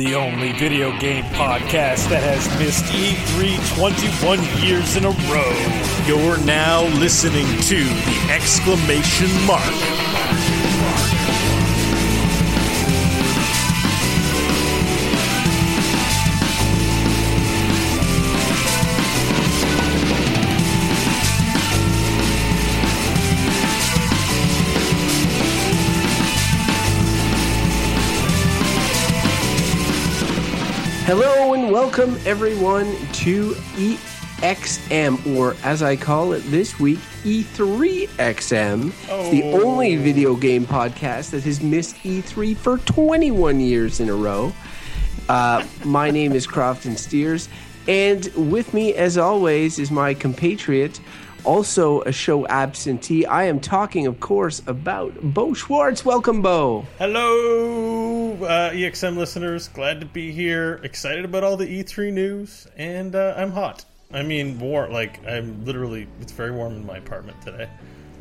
The only video game podcast that has missed E3 21 years in a row. You're now listening to the exclamation mark. Hello and welcome everyone to EXM, or as I call it this week, E3XM. Oh. It's the Oh. only video game podcast that has missed E3 for 21 years in a row. Uh, my name is Crofton Steers, and with me, as always, is my compatriot, also a show absentee. I am talking, of course, about Bo Schwartz. Welcome, Bo. Hello, uh, EXM listeners. Glad to be here. Excited about all the E3 news, and uh, I'm hot. I mean, warm. Like I'm literally. It's very warm in my apartment today.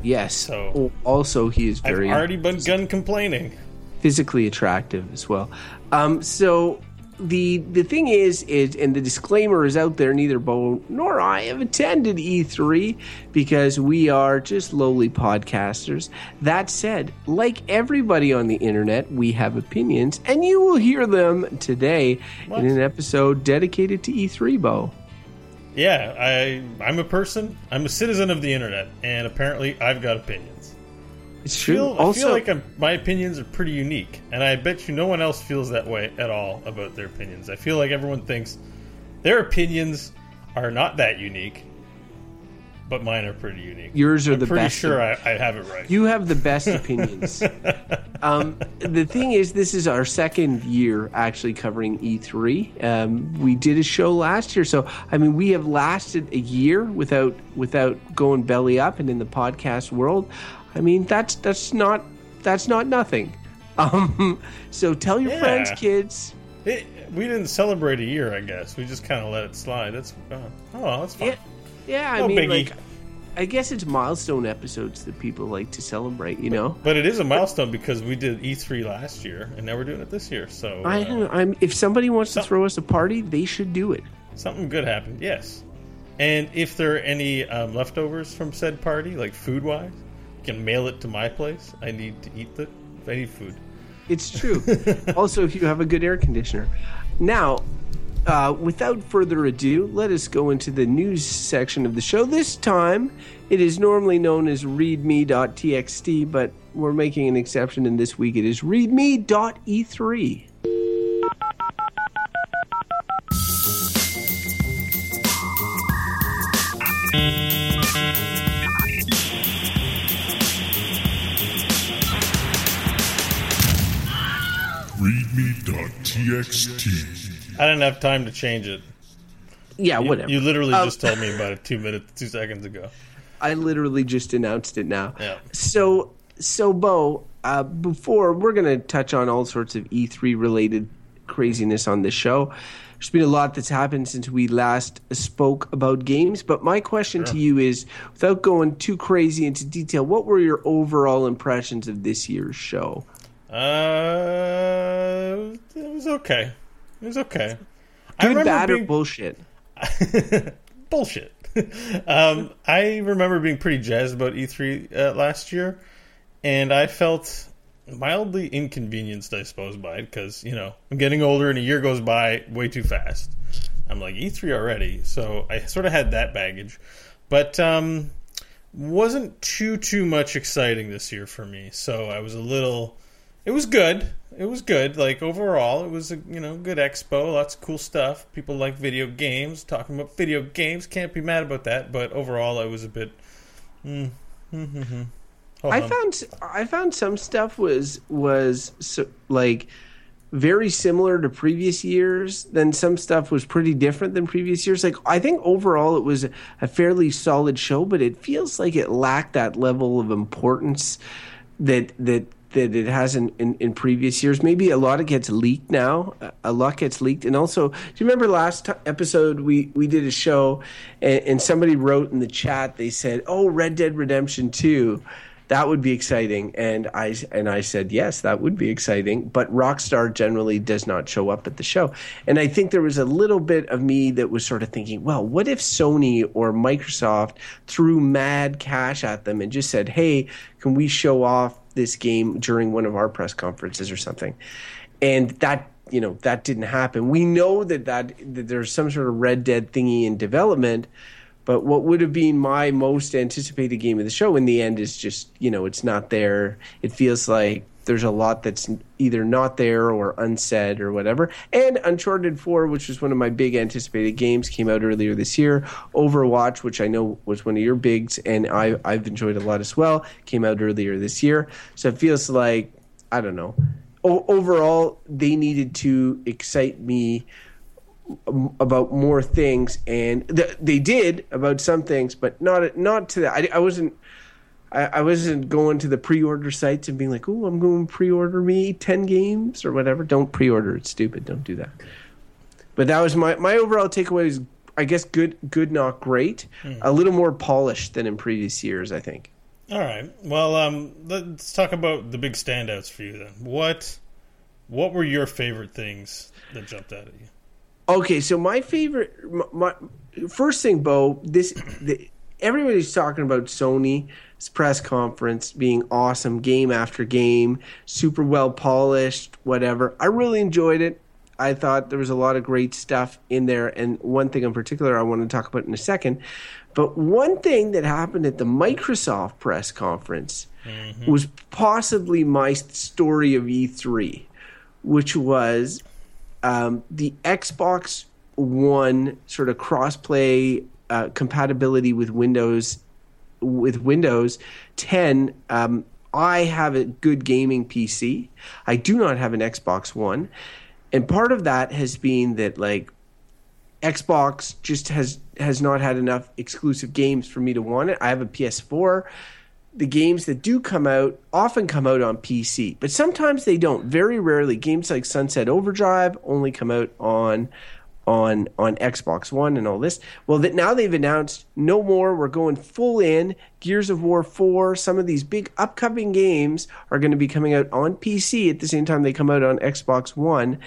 Yes. So- also, he is very. I've very already begun complaining. physically attractive as well. Um, so the the thing is is and the disclaimer is out there. Neither Bo nor I have attended E3 because we are just lowly podcasters. That said, like everybody on the internet, we have opinions, and you will hear them today What? in an episode dedicated to E3. Bo. Yeah, I I'm a person. I'm a citizen of the internet, and apparently I've got opinions. It's I true. feel, I feel like I'm, my opinions are pretty unique, and I bet you no one else feels that way at all about their opinions. I feel like everyone thinks their opinions are not that unique, but mine are pretty unique. yours are I'm the pretty best. sure I, I have it right. You have the best opinions. um, the thing is, this is our second year actually covering E3. Um, we did a show last year, so I mean, we have lasted a year without without going belly up. And in the podcast world, I mean, that's that's not that's not nothing. Um, so tell your Yeah. friends, kids. It- we didn't celebrate a year, I guess. We just kind of let it slide. That's uh, oh, that's fine. Yeah, yeah. I No mean, biggie. like, I guess it's milestone episodes that people like to celebrate. You know. But it is a milestone because we did E3 last year, and now we're doing it this year. So I uh. I'm, if somebody wants to throw us a party, they should do it. Something good happened, yes. And if there are any um, leftovers from said party, like food wise, can mail it to my place. I need to eat the. I need food. It's true. also, if you have a good air conditioner. Now, uh, without further ado, let us go into the news section of the show. This time, it is normally known as readme.txt, but we're making an exception, and this week it is readme.e3. readme.txt. I didn't have time to change it. Yeah, You, whatever. you literally Um, just told me about it two minutes, two seconds ago. I literally just announced it now. Yeah. So, so Bo, uh, before we're going to touch on all sorts of E3 related craziness on this show. There's been a lot that's happened since we last spoke about games, but my question to you is without going too crazy into detail, what were your overall impressions of this year's show? Uh, it was okay. It was okay. I Good, remember bad, or being- bullshit? bullshit. um, I remember being pretty jazzed about E3 uh, last year, and I felt mildly inconvenienced, I suppose, by it because you know I'm getting older and a year goes by way too fast. I'm like E3 already, so I sort of had that baggage, but um, wasn't too too much exciting this year for me. So I was a little. It was good. It was good. Like overall, it was a you know good expo. Lots of cool stuff. People like video games. Talking about video games, can't be mad about that. But overall, I was a bit. Mm, mm, mm, mm. I Ho-hum. found I found some stuff was was so, like very similar to previous years. Then some stuff was pretty different than previous years. Like I think overall it was a fairly solid show, but it feels like it lacked that level of importance that that that it hasn't in, in previous years. Maybe a lot of gets leaked now. A- lot gets leaked, and also, do you remember last t- episode we we did a show, and, and somebody wrote in the chat they said, "Oh, Red Dead Redemption 2. that would be exciting. And I and I said yes, that would be exciting. But Rockstar generally does not show up at the show, and I think there was a little bit of me that was sort of thinking, well, what if Sony or Microsoft threw mad cash at them and just said, hey, can we show off this game during one of our press conferences or something? And that you know that didn't happen. We know that that, that there's some sort of Red Dead thingy in development but what would have been my most anticipated game of the show in the end is just, you know, it's not there. It feels like there's a lot that's either not there or unsaid or whatever. And Uncharted 4, which was one of my big anticipated games, came out earlier this year. Overwatch, which I know was one of your bigs, and I, I've enjoyed a lot as well, came out earlier this year. So it feels like, I don't know. O- overall, they needed to excite me about more things, and th- they did about some things, but not not to that. I, I wasn't. I, I, wasn't going to the pre-order sites and being like, "Oh, I'm going to pre-order me ten games or whatever." Don't pre-order; it's stupid. Don't do that. But that was my my overall takeaway. Is I guess good, good, not great. Mm. A little more polished than in previous years, I think. All right. Well, um, let's talk about the big standouts for you then. What what were your favorite things that jumped out at you? Okay, so my favorite, my, my first thing, Bo, this the, everybody's talking about Sony's press conference being awesome, game after game, super well polished, whatever. I really enjoyed it. I thought there was a lot of great stuff in there, and one thing in particular I want to talk about in a second. But one thing that happened at the Microsoft press conference mm-hmm. was possibly my story of E3, which was um, the Xbox One sort of crossplay uh, compatibility with Windows with Windows 10. Um, I have a good gaming PC. I do not have an Xbox One, and part of that has been that like Xbox just has has not had enough exclusive games for me to want it. I have a PS4 the games that do come out often come out on PC, but sometimes they don't. Very rarely, games like Sunset Overdrive only come out on on on Xbox One and all this. Well, that now they've announced no more. We're going full in. Gears of War four. Some of these big upcoming games are going to be coming out on PC at the same time they come out on Xbox One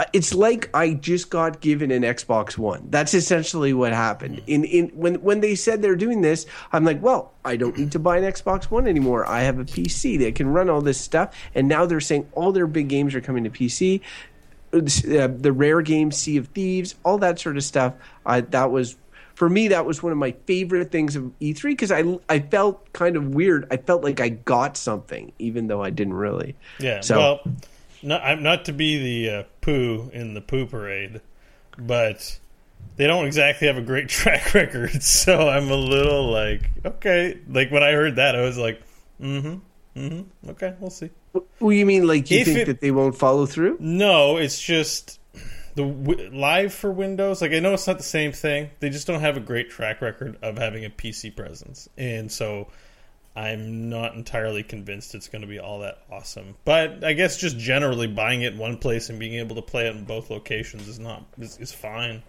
uh, it's like I just got given an Xbox One. That's essentially what happened. In in when when they said they're doing this, I'm like, well, I don't need to buy an Xbox One anymore. I have a PC that can run all this stuff. And now they're saying all their big games are coming to PC. Uh, the rare game Sea of Thieves, all that sort of stuff. Uh, that was for me. That was one of my favorite things of E3 because I I felt kind of weird. I felt like I got something, even though I didn't really. Yeah. So. Well, not I'm not to be the uh, poo in the poo parade, but they don't exactly have a great track record. So I'm a little like, okay, like when I heard that, I was like, mm-hmm, mm-hmm, okay, we'll see. Well, you mean like you if think it, that they won't follow through? No, it's just the w- live for Windows. Like I know it's not the same thing. They just don't have a great track record of having a PC presence, and so I'm not entirely convinced it's going to be all that awesome. But I guess just generally buying it in one place and being able to play it in both locations is not is, is fine.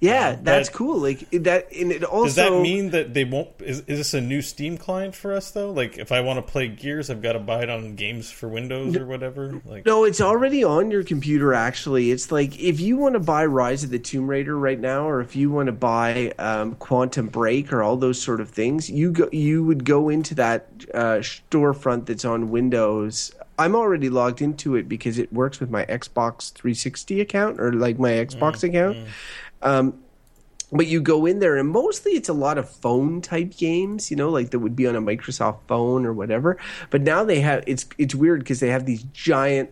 Yeah, um, that's cool. Like that, and it also does that mean that they won't? Is, is this a new Steam client for us though? Like, if I want to play Gears, I've got to buy it on Games for Windows or whatever. Like, no, it's already on your computer. Actually, it's like if you want to buy Rise of the Tomb Raider right now, or if you want to buy um, Quantum Break or all those sort of things, you go, you would go into that uh, storefront that's on Windows I'm already logged into it because it works with my Xbox 360 account or like my Xbox mm, account. Mm. Um, but you go in there and mostly it's a lot of phone type games, you know, like that would be on a Microsoft phone or whatever. But now they have it's it's weird because they have these giant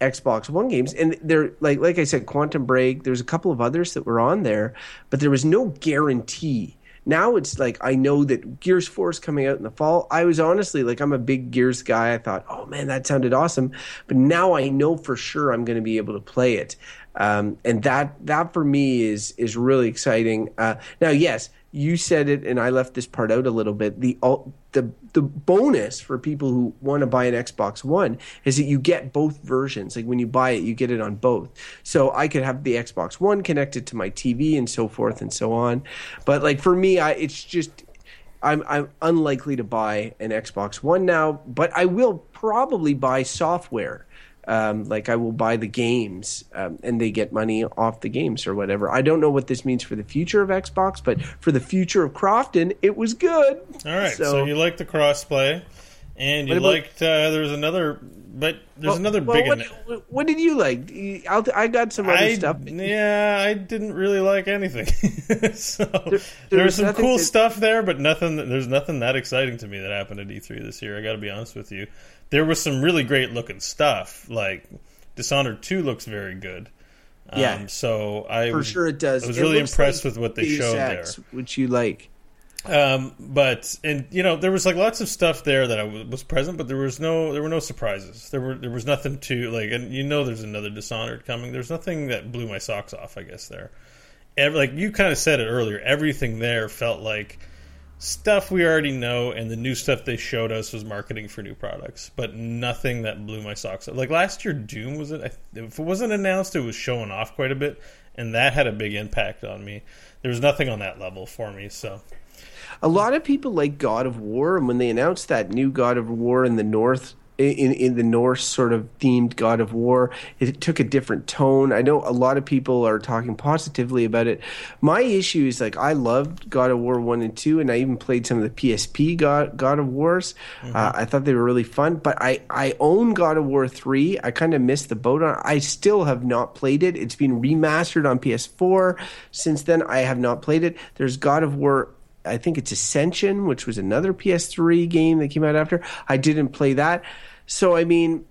Xbox One games, and they're like like I said, Quantum Break. There's a couple of others that were on there, but there was no guarantee. Now it's like I know that Gears Four is coming out in the fall. I was honestly like I'm a big Gears guy. I thought, oh man, that sounded awesome. But now I know for sure I'm going to be able to play it. Um, and that that for me is is really exciting. Uh, now, yes, you said it, and I left this part out a little bit. The the the bonus for people who want to buy an Xbox One is that you get both versions. Like when you buy it, you get it on both. So I could have the Xbox One connected to my TV and so forth and so on. But like for me, I it's just I'm I'm unlikely to buy an Xbox One now, but I will probably buy software. Um, like I will buy the games, um, and they get money off the games or whatever. I don't know what this means for the future of Xbox, but for the future of Crofton, it was good. All right, so, so you like the crossplay, and you about, liked uh, there was another but there's well, another well, big. What, what, did you like? I'll, i got some other I, stuff. Yeah, I didn't really like anything. so there, there's some cool that, stuff there, but nothing. There's nothing that exciting to me that happened at E3 this year. I got to be honest with you. There was some really great looking stuff. Like Dishonored Two looks very good. Yeah. Um, so I for sure it does. I was it really impressed like with what they showed there, which you like. Um, but and you know there was like lots of stuff there that I w- was present, but there was no there were no surprises. There were there was nothing to like, and you know there's another Dishonored coming. There's nothing that blew my socks off. I guess there, Every, like you kind of said it earlier, everything there felt like stuff we already know, and the new stuff they showed us was marketing for new products, but nothing that blew my socks off. Like last year, Doom was it? If it wasn't announced, it was showing off quite a bit, and that had a big impact on me. There was nothing on that level for me, so a lot of people like God of War, and when they announced that new God of War in the North, in in the Norse sort of themed God of War, it took a different tone. I know a lot of people are talking positively about it. My issue is like I loved God of War one and two, and I even played some of the PSP God God of Wars. Mm-hmm. Uh, I thought they were really fun, but I I own God of War three. I kind of missed the boat on. I still have not played it. It's been remastered on PS4. Since then, I have not played it. There's God of War I think it's Ascension, which was another PS3 game that came out after. I didn't play that. So I mean,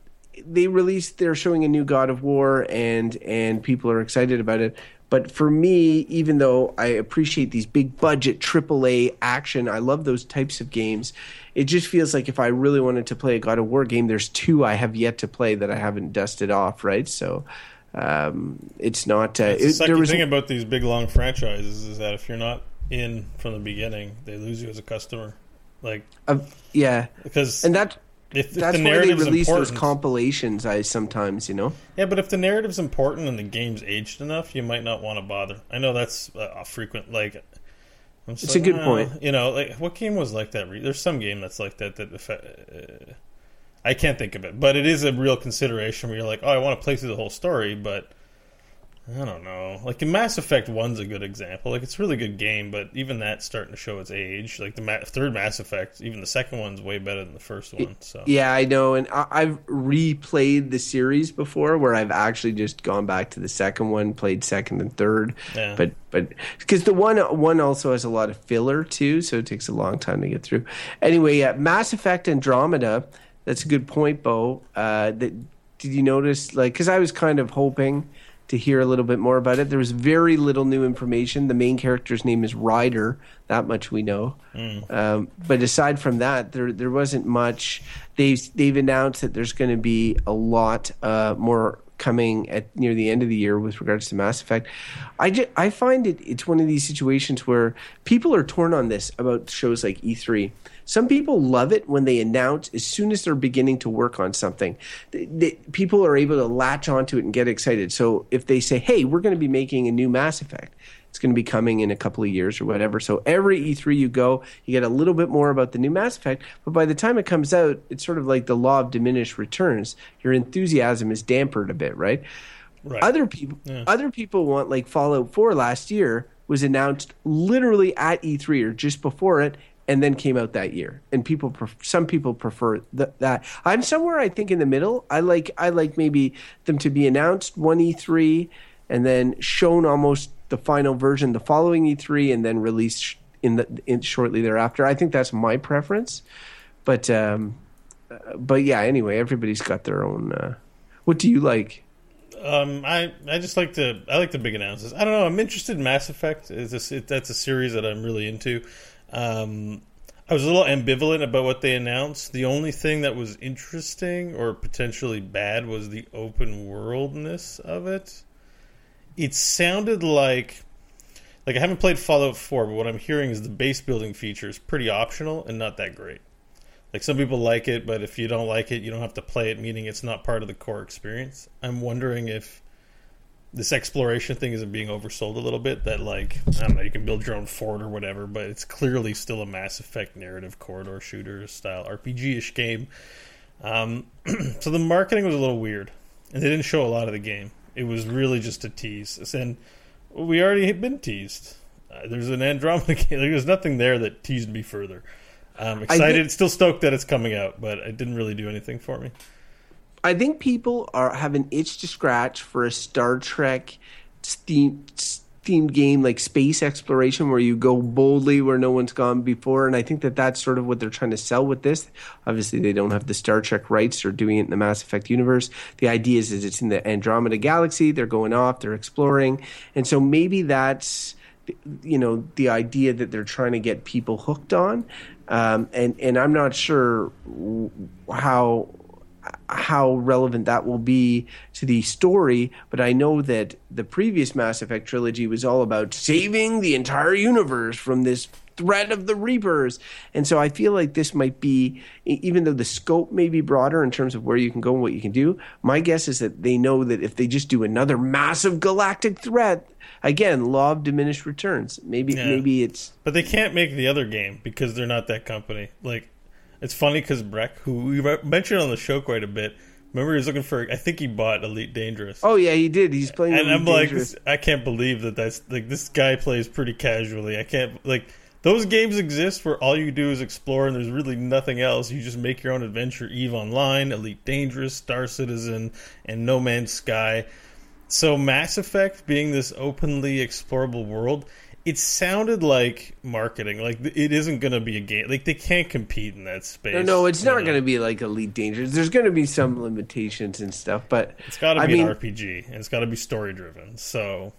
they released they're showing a new God of War and and people are excited about it. But for me, even though I appreciate these big budget AAA action, I love those types of games. It just feels like if I really wanted to play a God of War game, there's two I have yet to play that I haven't dusted off, right? So um, it's not. Uh, it's the thing about these big long franchises is that if you're not in from the beginning, they lose you as a customer. Like, uh, yeah, because and that if, that's the why they release those compilations. I sometimes, you know. Yeah, but if the narrative's important and the game's aged enough, you might not want to bother. I know that's a frequent like. it's like, a good point. You know, like what game was like that? There's some game that's like that. That uh, I can't think of it, but it is a real consideration where you're like, oh, I want to play through the whole story, but I don't know. Like Mass Effect One's a good example. Like it's a really good game, but even that's starting to show its age. Like the Ma- third Mass Effect, even the second one's way better than the first one. So yeah, I know, and I- have replayed the series before, where I've actually just gone back to the second one, played second and third. Yeah. But but because the one one also has a lot of filler too, so it takes a long time to get through. Anyway, yeah, Mass Effect Andromeda. That's a good point, Bo. Uh, that did you notice? Like, because I was kind of hoping to hear a little bit more about it. There was very little new information. The main character's name is Ryder. That much we know. Mm. Um, but aside from that, there there wasn't much. They've they've announced that there's going to be a lot uh, more coming at near the end of the year with regards to Mass Effect. I just, I find it it's one of these situations where people are torn on this about shows like E3 some people love it when they announce as soon as they're beginning to work on something. They, they, people are able to latch onto it and get excited. So if they say, "Hey, we're going to be making a new Mass Effect," it's going to be coming in a couple of years or whatever. So every E3 you go, you get a little bit more about the new Mass Effect, but by the time it comes out, it's sort of like the law of diminished returns. Your enthusiasm is dampered a bit, right? Right. Other people, yeah. other people want like Fallout 4 last year was announced literally at E3 or just before it, and then came out that year. And people, pref- some people prefer th- that. I'm somewhere I think in the middle. I like I like maybe them to be announced one E3 and then shown almost the final version the following E3 and then released in the in shortly thereafter. I think that's my preference. But um, but yeah. Anyway, everybody's got their own. Uh, what do you like? Um, I I just like the I like the big announcements. I don't know. I'm interested in Mass Effect. Is it, that's a series that I'm really into. Um, I was a little ambivalent about what they announced. The only thing that was interesting or potentially bad was the open worldness of it. It sounded like like I haven't played Fallout 4, but what I'm hearing is the base building feature is pretty optional and not that great. Like some people like it, but if you don't like it, you don't have to play it, meaning it's not part of the core experience. I'm wondering if this exploration thing isn't being oversold a little bit. That like I don't know, you can build your own fort or whatever, but it's clearly still a Mass Effect narrative corridor shooter style RPG ish game. Um, so the marketing was a little weird, and they didn't show a lot of the game. It was really just a tease, and we already had been teased. Uh, there's an Andromeda game. There's nothing there that teased me further. I'm excited, think, still stoked that it's coming out, but it didn't really do anything for me. I think people are have an itch to scratch for a Star Trek themed, themed game like space exploration where you go boldly where no one's gone before and I think that that's sort of what they're trying to sell with this. Obviously they don't have the Star Trek rights or doing it in the Mass Effect universe. The idea is, is it's in the Andromeda galaxy, they're going off, they're exploring. And so maybe that's you know the idea that they're trying to get people hooked on um, and and I'm not sure how how relevant that will be to the story, but I know that the previous Mass Effect trilogy was all about saving the entire universe from this threat of the Reapers. And so I feel like this might be, even though the scope may be broader in terms of where you can go and what you can do, my guess is that they know that if they just do another massive galactic threat, again, law of diminished returns. Maybe yeah. maybe it's. But they can't make the other game because they're not that company. Like, it's funny because Breck, who we mentioned on the show quite a bit, remember he was looking for. I think he bought Elite Dangerous. Oh yeah, he did. He's playing. And Elite I'm Dangerous. like, I can't believe that that's like this guy plays pretty casually. I can't like. Those games exist where all you do is explore and there's really nothing else. You just make your own adventure. Eve Online, Elite Dangerous, Star Citizen, and No Man's Sky so Mass Effect being this openly explorable world, it sounded like marketing. Like it isn't going to be a game. Like they can't compete in that space. No, no, it's not going to be like Elite Dangerous. There's going to be some limitations and stuff, but it's got to be I an RPG and it's got to be story driven. So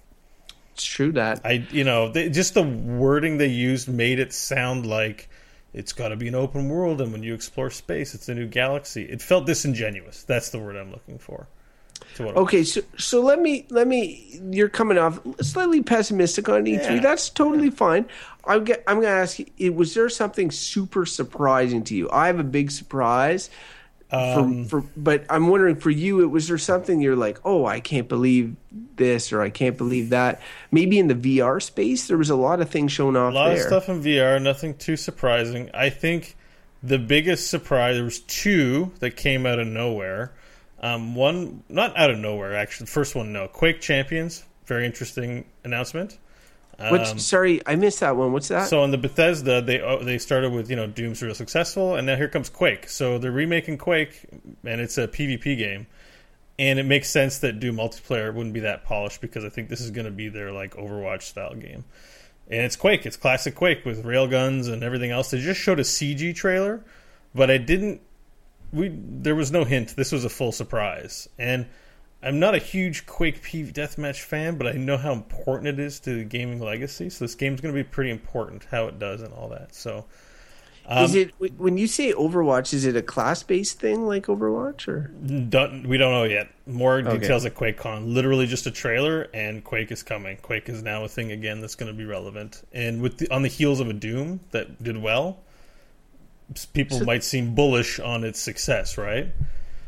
it's true that I, you know, they, just the wording they used made it sound like it's got to be an open world, and when you explore space, it's a new galaxy. It felt disingenuous. That's the word I'm looking for. Okay, so so let me let me. You're coming off slightly pessimistic on E3. Yeah. That's totally fine. I'm get, I'm going to ask you: Was there something super surprising to you? I have a big surprise. Um, for, for, but I'm wondering for you, it was there something you're like, oh, I can't believe this or I can't believe that. Maybe in the VR space, there was a lot of things shown off. A lot there. of stuff in VR, nothing too surprising. I think the biggest surprise there was two that came out of nowhere. Um, one, not out of nowhere, actually. The first one, no. Quake Champions, very interesting announcement. Um, sorry, I missed that one. What's that? So in the Bethesda, they uh, they started with you know Doom's real successful, and now here comes Quake. So they're remaking Quake, and it's a PvP game, and it makes sense that Doom multiplayer wouldn't be that polished because I think this is going to be their like Overwatch style game, and it's Quake. It's classic Quake with railguns and everything else. They just showed a CG trailer, but I didn't we there was no hint. This was a full surprise, and I'm not a huge Quake PV Deathmatch fan, but I know how important it is to the gaming legacy. So this game's going to be pretty important how it does and all that. So. Um, is it when you say Overwatch? Is it a class-based thing like Overwatch, or don't, we don't know yet? More details okay. at QuakeCon. Literally just a trailer, and Quake is coming. Quake is now a thing again that's going to be relevant. And with the, on the heels of a Doom that did well, people so, might seem bullish on its success, right?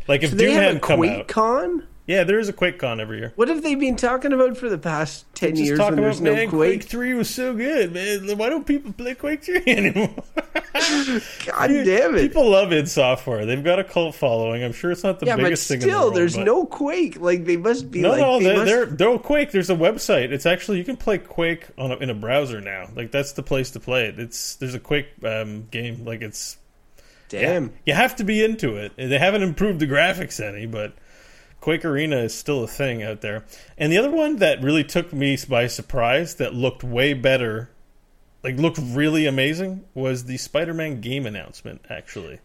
Like if so Doom hadn't come out, Con? Yeah, there is a QuakeCon every year. What have they been talking about for the past ten years when there's about, no man, Quake? Quake Three was so good, man. Why don't people play Quake Three anymore? God damn it! People love id Software. They've got a cult following. I'm sure it's not the biggest thing anymore. yeah, biggest but thing. Still, the there's no Quake. Like they must be. No, like, no, they they're, must... they're, Quake. There's a website. It's actually you can play Quake on a, in a browser now. Like that's the place to play it. It's there's a Quake um, game. Like it's Damn. Yeah, you have to be into it. They haven't improved the graphics any, but Quake Arena is still a thing out there. And the other one that really took me by surprise that looked way better, like looked really amazing, was the Spider-Man game announcement actually.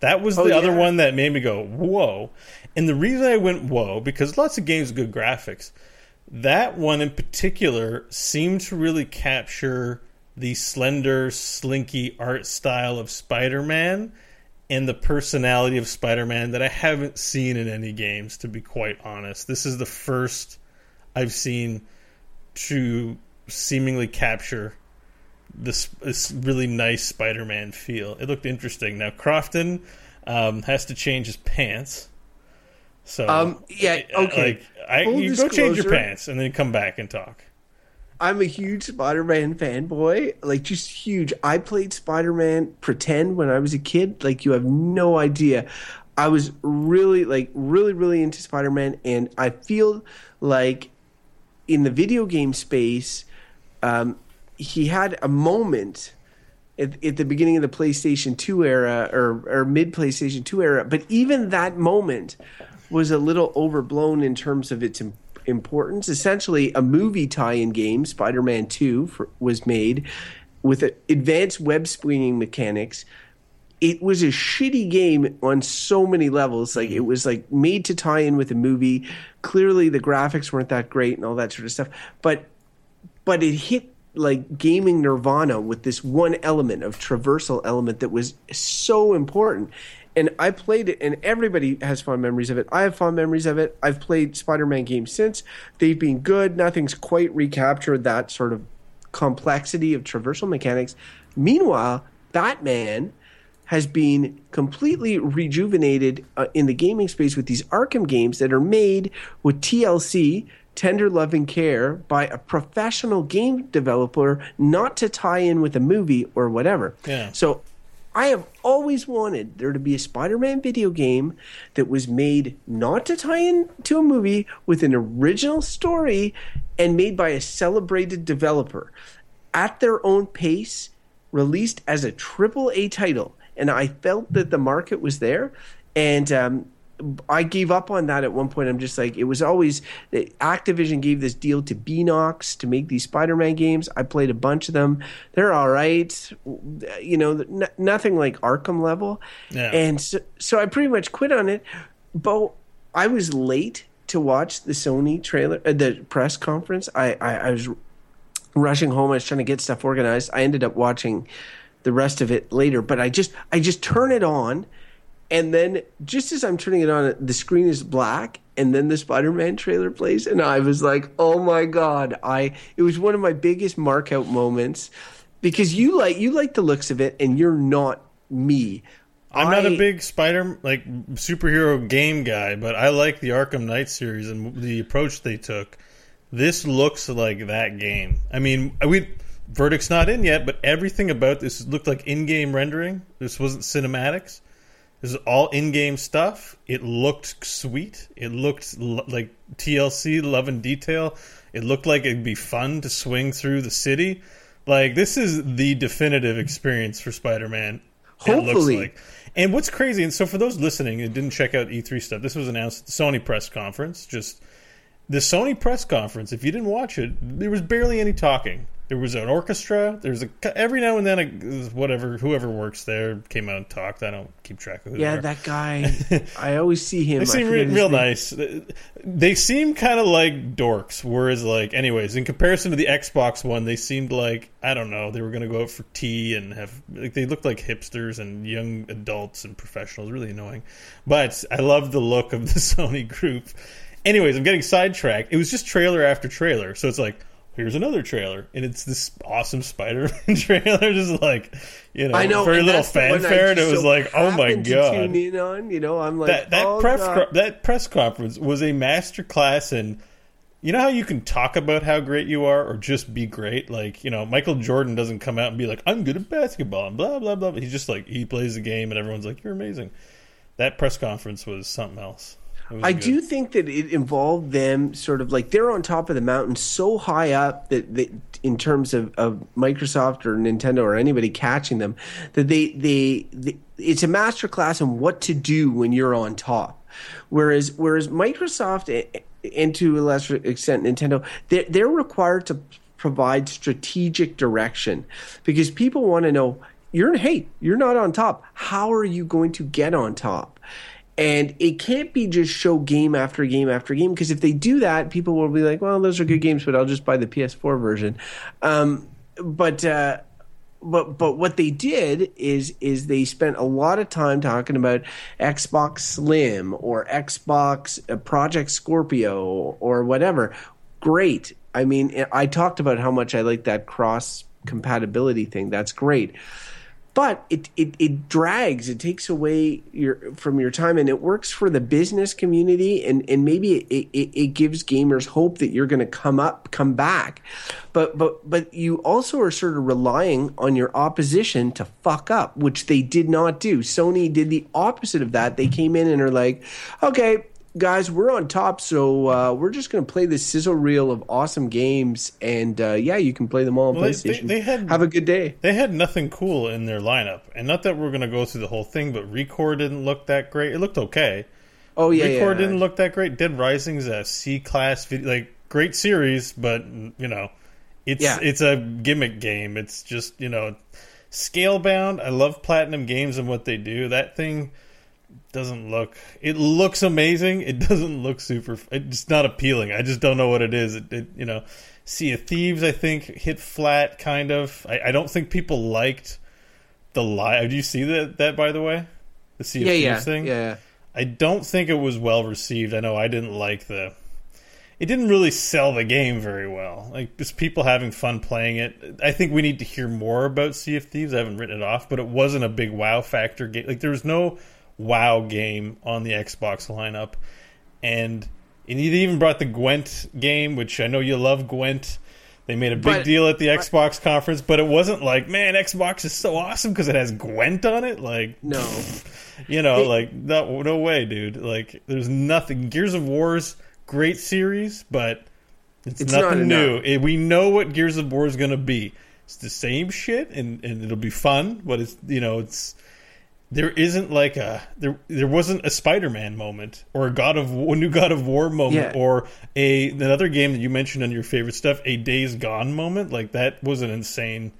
That was oh, the oh, yeah. other one that made me go, "Whoa." And the reason I went, "Whoa," because lots of games good graphics. That one in particular seemed to really capture the slender, slinky art style of Spider-Man and the personality of Spider-Man that I haven't seen in any games. To be quite honest, this is the first I've seen to seemingly capture this this really nice Spider-Man feel. It looked interesting. Now Crofton um, has to change his pants. So um, yeah, okay. Like I, you go change your pants and then come back and talk. I'm a huge Spider-Man fanboy, like just huge. I played Spider-Man Pretend when I was a kid, like you have no idea. I was really like really really into Spider-Man and I feel like in the video game space um, he had a moment at, at, the beginning of the PlayStation 2 era or, or mid PlayStation 2 era, but even that moment was a little overblown in terms of its importance. Essentially, a movie tie-in game, Spider-Man 2, for, was made with advanced web swinging mechanics. It was a shitty game on so many levels. Like it was like made to tie in with a movie. Clearly, the graphics weren't that great and all that sort of stuff. But but it hit like gaming nirvana with this one element of traversal element that was so important and I played it, and everybody has fond memories of it. I have fond memories of it. I've played Spider-Man games since; they've been good. Nothing's quite recaptured that sort of complexity of traversal mechanics. Meanwhile, Batman has been completely rejuvenated uh, in the gaming space with these Arkham games that are made with TLC tender loving care by a professional game developer not to tie in with a movie or whatever. Yeah. So I have always wanted there to be a Spider-Man video game that was made not to tie in to a movie with an original story and made by a celebrated developer at their own pace, released as a triple A title. And I felt that the market was there. And um, I gave up on that at one point. I'm just like, it was always Activision gave this deal to Beenox to make these Spider-Man games. I played a bunch of them. They're all right, you know, n- nothing like Arkham level. Yeah. And so, so I pretty much quit on it. But I was late to watch the Sony trailer, uh, the press conference. I, I, I was rushing home. I was trying to get stuff organized. I ended up watching the rest of it later. But I just, I just turn it on and then just as I'm turning it on, the screen is black, and then the Spider-Man trailer plays, and I was like, "Oh my god!" I it was one of my biggest markout moments because you like you like the looks of it, and you're not me. I'm not a big Spider like superhero game guy, but I like the Arkham Knight series and the approach they took. This looks like that game. I mean, we verdict's not in yet, but everything about this looked like in-game rendering. This wasn't cinematics this is all in-game stuff. It looked sweet. It looked like TLC, love and detail. It looked like it'd be fun to swing through the city. Like this is the definitive experience for Spider-Man. Hopefully. Like. And what's crazy, and so for those listening and didn't check out E3 stuff, this was announced at the Sony press conference. Just the Sony press conference. If you didn't watch it, there was barely any talking there was an orchestra. There's a every now and then, a, whatever whoever works there came out and talked. I don't keep track of who. Yeah, that guy. I always see him. They seem re- real nice. They seem kind of like dorks. Whereas, like, anyways, in comparison to the Xbox one, they seemed like I don't know. They were going to go out for tea and have. Like, they looked like hipsters and young adults and professionals. Really annoying. But I love the look of the Sony group. Anyways, I'm getting sidetracked. It was just trailer after trailer, so it's like here's another trailer, and it's this awesome Spider-Man trailer, just like you know, I know very little fanfare. And it was so like, oh my god! tune in on, you know, I'm like that, that oh press that press conference was a master class in. You know how you can talk about how great you are, or just be great. Like you know, Michael Jordan doesn't come out and be like, "I'm good at basketball," and blah blah blah. He's just like he plays the game, and everyone's like, "You're amazing." That press conference was something else. I good. do think that it involved them sort of like they're on top of the mountain so high up that, that in terms of, of Microsoft or Nintendo or anybody catching them that they, they, they it's a master class on what to do when you're on top. Whereas whereas Microsoft eh, eh, and to a lesser extent Nintendo they're, they're required to provide strategic direction because people want to know you're hey you're not on top how are you going to get on top and it can't be just show game after game after game because if they do that, people will be like, "Well, those are good games, but I'll just buy the PS4 version." Um, but uh, but but what they did is is they spent a lot of time talking about Xbox Slim or Xbox uh, Project Scorpio or whatever. Great. I mean, I talked about how much I like that cross compatibility thing. That's great but it, it it drags it takes away your from your time and it works for the business community and and maybe it, it, it gives gamers hope that you're going to come up come back. But but but you also are sort of relying on your opposition to fuck up which they did not do. Sony did the opposite of that. They came in and are like okay guys, we're on top, so uh, we're just going to play this sizzle reel of awesome games, and uh, yeah, you can play them all on Well, PlayStation. they- they had- Have a good day. They had nothing cool in their lineup, and not that we're going to go through the whole thing, but ReCore didn't look that great. It looked okay. Oh yeah, ReCore yeah. didn't look that great. Dead Rising's a C class, video, like great series, but you know, it's Yeah. it's a gimmick game. It's just you know, Scalebound. I love Platinum Games and what they do. That thing doesn't look. It looks amazing. It doesn't look super. It's not appealing. I just don't know what it is. It, it you know, Sea of Thieves. I think hit flat kind of. I, I don't think people liked the live. Do you see that? That by the way, the Sea of yeah, Thieves yeah, thing. yeah. I don't think it was well received. I know I didn't like the. It didn't really sell the game very well. Like just people having fun playing it. I think we need to hear more about Sea of Thieves. I haven't written it off, but it wasn't a big wow factor game. Like there was no wow game on the Xbox lineup, and and it even brought the Gwent game, which I know you love Gwent. They made a big But- deal at the Xbox conference, but it wasn't like, man, Xbox is so awesome because it has Gwent on it. Like, No, you know, like no, no way, dude. Like, there's nothing. Gears of War's great series, but it's, It's not nothing new. It- we know what Gears of War is going to be. It's the same shit, and, and it'll be fun. But it's you know, it's there isn't like a there there wasn't a Spider-Man moment or a God of War, new God of War moment Yeah. or a another game that you mentioned on your favorite stuff, a Days Gone moment. Like that was an insane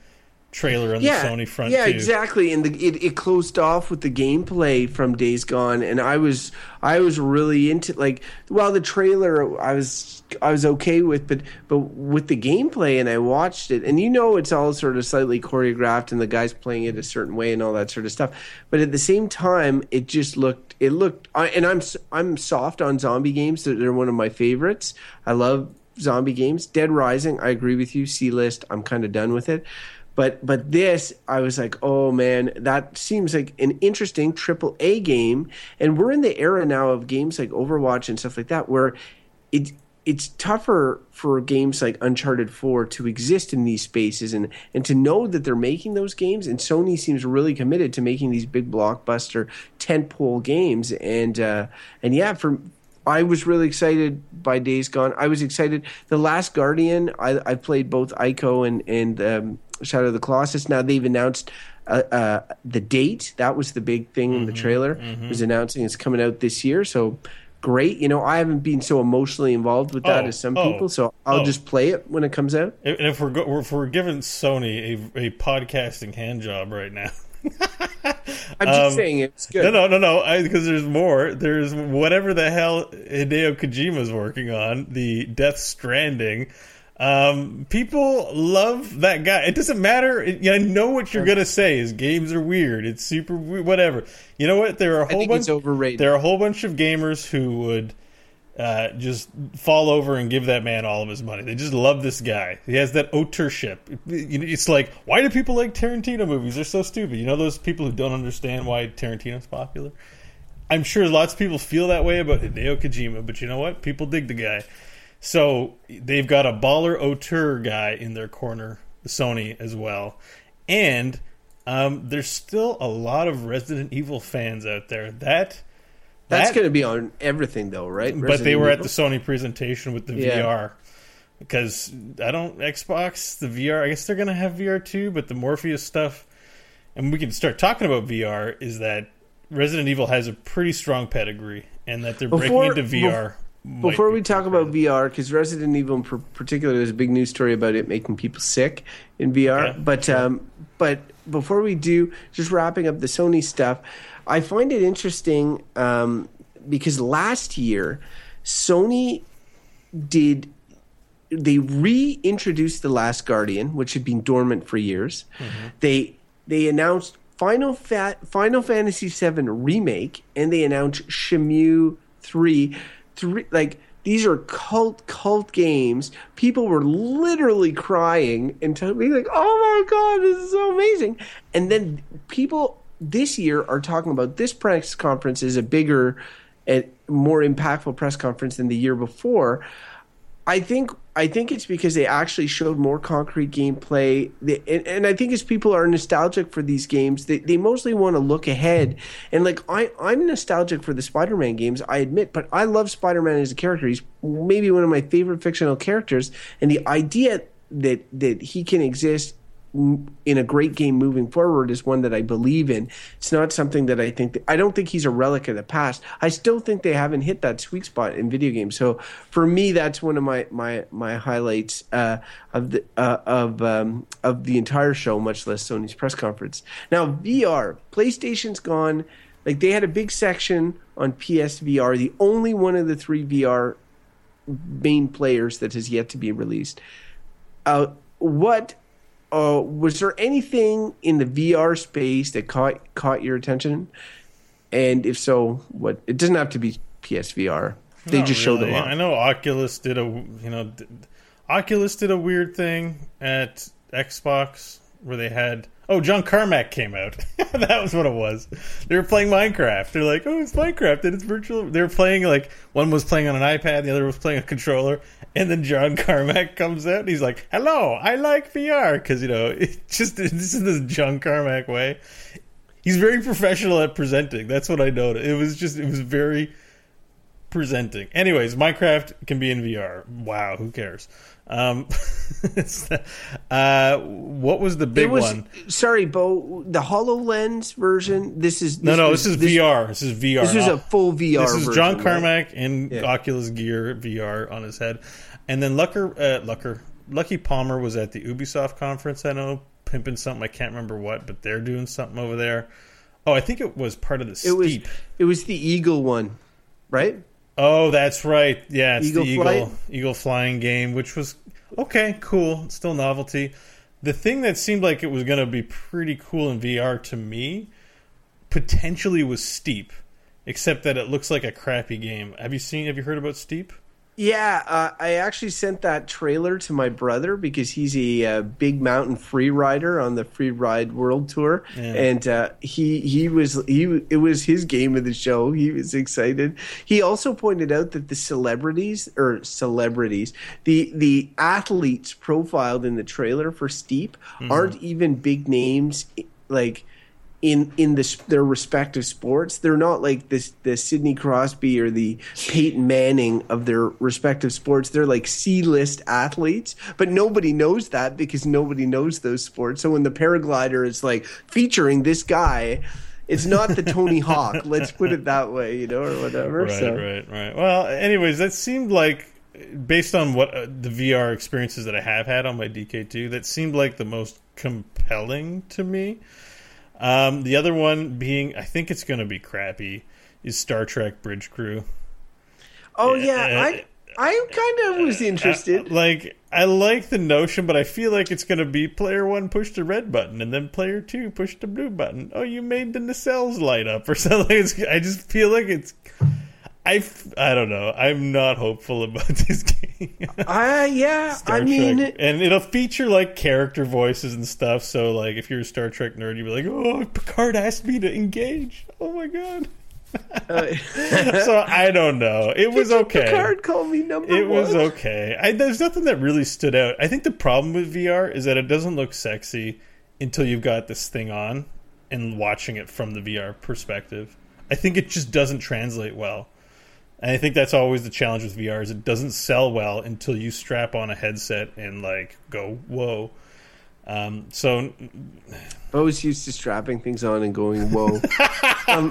trailer on yeah, the Sony front. yeah, too. exactly. And the, it it closed off with the gameplay from Days Gone, and I was I was really into like well the trailer I was I was okay with, but but with the gameplay, and I watched it, and you know it's all sort of slightly choreographed, and the guys playing it a certain way, and all that sort of stuff. But at the same time, it just looked it looked, I, and I'm I'm soft on zombie games; they're, they're one of my favorites. I love zombie games. Dead Rising, I agree with you. C list, I'm kind of done with it. But but this, I was like, oh man, that seems like an interesting triple A game. And we're in the era now of games like Overwatch and stuff like that, where it it's tougher for games like Uncharted 4 to exist in these spaces and, and to know that they're making those games. And Sony seems really committed to making these big blockbuster tentpole games. And uh, and yeah, for I was really excited by Days Gone. I was excited. The Last Guardian. I, I played both Ico and and um, Shadow of the Colossus. Now they've announced uh, uh, the date. That was the big thing in the trailer. Was announcing it's coming out this year. So great. You know, I haven't been so emotionally involved with that Oh, as some oh, people. So I'll oh. just play it when it comes out. And if we're go- if we're giving Sony a, a podcasting hand job right now, I'm just Um, saying it's good. no, no, no, no, because there's more. There's whatever the hell Hideo Kojima's working on, the Death Stranding. Um, people love that guy. It doesn't matter. It, I know what you're gonna say. is games are weird. It's super whatever. You know what? There are a whole bunch. it's overrated. There are a whole bunch of gamers who would uh, just fall over and give that man all of his money. They just love this guy. He has that auteurship. It's like, why do people like Tarantino movies? They're so stupid. You know those people who don't understand why Tarantino's popular? I'm sure lots of people feel that way about Hideo Kojima, but you know what? People dig the guy. So they've got a baller auteur guy in their corner, Sony as well. And um, there's still a lot of Resident Evil fans out there. That That's that- going to be on everything, though, right? but they Resident were at the Sony presentation with the Yeah. VR because I don't Xbox the VR. I guess they're gonna have VR too, but the Morpheus stuff, and we can start talking about VR. Is that Resident Evil has a pretty strong pedigree, and that they're Before- breaking into VR. might Before we talk about VR, because Resident Evil in par- particular, there's a big news story about it making people sick in VR. Yeah, but um, but before we do, just wrapping up the Sony stuff, I find it interesting um, because last year Sony did they reintroduced the Last Guardian, which had been dormant for years. They they announced Final Fa- Final Fantasy VII remake, and they announced Shenmue three, three like these are cult cult games. People were literally crying and being like, "Oh my god, this is so amazing!" And then people this year are talking about this press conference is a bigger and more impactful press conference than the year before. I think I think it's because they actually showed more concrete gameplay, they, and, and, I think as people are nostalgic for these games, they, they mostly want to look ahead. And like I, I'm nostalgic for the Spider-Man games, I admit, but I love Spider-Man as a character. He's maybe one of my favorite fictional characters, and the idea that that he can exist in a great game moving forward is one that I believe in. It's not something that I think that, I don't think he's a relic of the past. I still think they haven't hit that sweet spot in video games. So for me, that's one of my my my highlights uh, of the uh, of um, of the entire show, much less Sony's press conference. Now VR, PlayStation's gone. Like they had a big section on PSVR, the only one of the three VR main players that has yet to be released. Uh, what uh, was there anything in the VR space that caught caught your attention? And if so, what? It doesn't have to be PSVR. They Not just showed really. them off. I know Oculus did a you know, Oculus did a weird thing at Xbox where they had oh John Carmack came out. that was what it was. They were playing Minecraft. They're like, oh, it's Minecraft and it's virtual. They were playing like one was playing on an iPad, the other was playing a controller, and then John Carmack comes out. and he's like, hello, I like VR because you know it's just this is this John Carmack way. He's very professional at presenting. That's what I noticed. It was just it was very presenting. Anyways, Minecraft can be in VR. Wow, who cares? Um, uh, what was the big was, one? Sorry, Bo. The Hololens version. This is this no, no. Was, this is this, VR. This is VR. This is a full VR. This is John Carmack right? in yeah. Oculus Gear VR on his head, and then Lucker, uh, Lucker, Luckey Palmer was at the Ubisoft conference. I know pimping something. I can't remember what, but they're doing something over there. Oh, I think it was part of the Steep. It was, it was the Eagle one, right? Oh, that's right. Yeah, it's Eagle the Eagle Eagle flying game, which was okay, cool, still novelty. The thing that seemed like it was going to be pretty cool in VR to me potentially was Steep, except that it looks like a crappy game. Have you seen? Have you heard about Steep? Yeah, uh, I actually sent that trailer to my brother because he's a, uh, big mountain free rider on the Free Ride World Tour, yeah. and uh, he he was he it was his game of the show. He was excited. He also pointed out that the celebrities or celebrities, the the athletes profiled in the trailer for Steep mm-hmm. aren't even big names like in in the, their respective sports. They're not like this the Sidney Crosby or the Peyton Manning of their respective sports. They're like C list athletes, but nobody knows that because nobody knows those sports. So when the paraglider is like featuring this guy. It's not the Tony Hawk. Let's put it that way, you know, or whatever. Right, so. right, right. Well, anyways, that seemed like based on what uh, the VR experiences that I have had on my DK2, that seemed like the most compelling to me. Um, the other one being, I think it's going to be crappy, is Star Trek Bridge Crew. Oh eh, yeah, eh, I eh, I kind of was interested. Uh, like I like the notion, but I feel like it's going to be player one push the red button and then player two push the blue button. Oh, you made the nacelles light up or something. It's, I just feel like it's I, I don't know. I'm not hopeful about this game. uh, yeah, Star I mean, Trek. and it'll feature like character voices and stuff. So, like, if you're a Star Trek nerd, you'll be like, "Oh, Picard asked me to engage." Oh my god. Uh, so I don't know. It was okay. Picard called me number It one. was okay. I, there's nothing that really stood out. I think the problem with VR is that it doesn't look sexy until you've got this thing on and watching it from the VR perspective. I think it just doesn't translate well. And I think that's always the challenge with VR is it doesn't sell well until you strap on a headset and like go whoa. Um, so Bo's used to strapping things on and going whoa. um,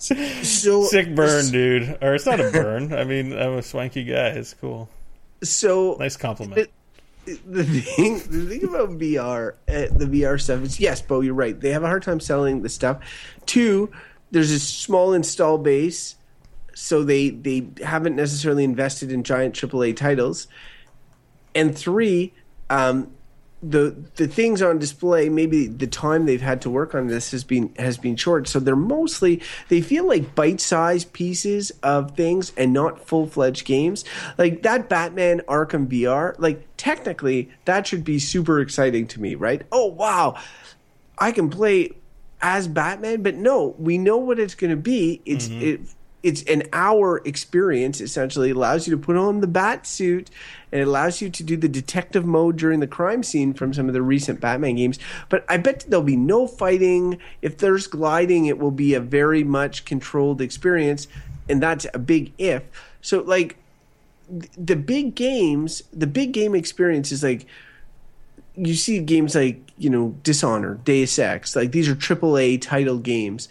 so sick burn, dude. Or it's not a burn. I mean, I'm a swanky guy. It's cool. So nice compliment. The, the thing, the thing about VR, uh, the VR stuff is yes, Bo, you're right. They have a hard time selling the stuff. Two, there's a small install base so they they haven't necessarily invested in giant AAA titles. And three, um, the the things on display maybe the time they've had to work on this has been has been short. So they're mostly they feel like bite-sized pieces of things and not full-fledged games. Like that batman arkham vr like technically that should be super exciting to me right? Oh wow. I can play as batman but no we know what it's going to be. It's mm-hmm. it it's an hour experience essentially. It allows you to put on the bat suit and it allows you to do the detective mode during the crime scene from some of the recent batman games. But i bet there'll be no fighting. If there's gliding it will be a very much controlled experience and that's a big if. So like the big games the big game experience is like you see games like you know Dishonored, Deus Ex, like these are AAA title games,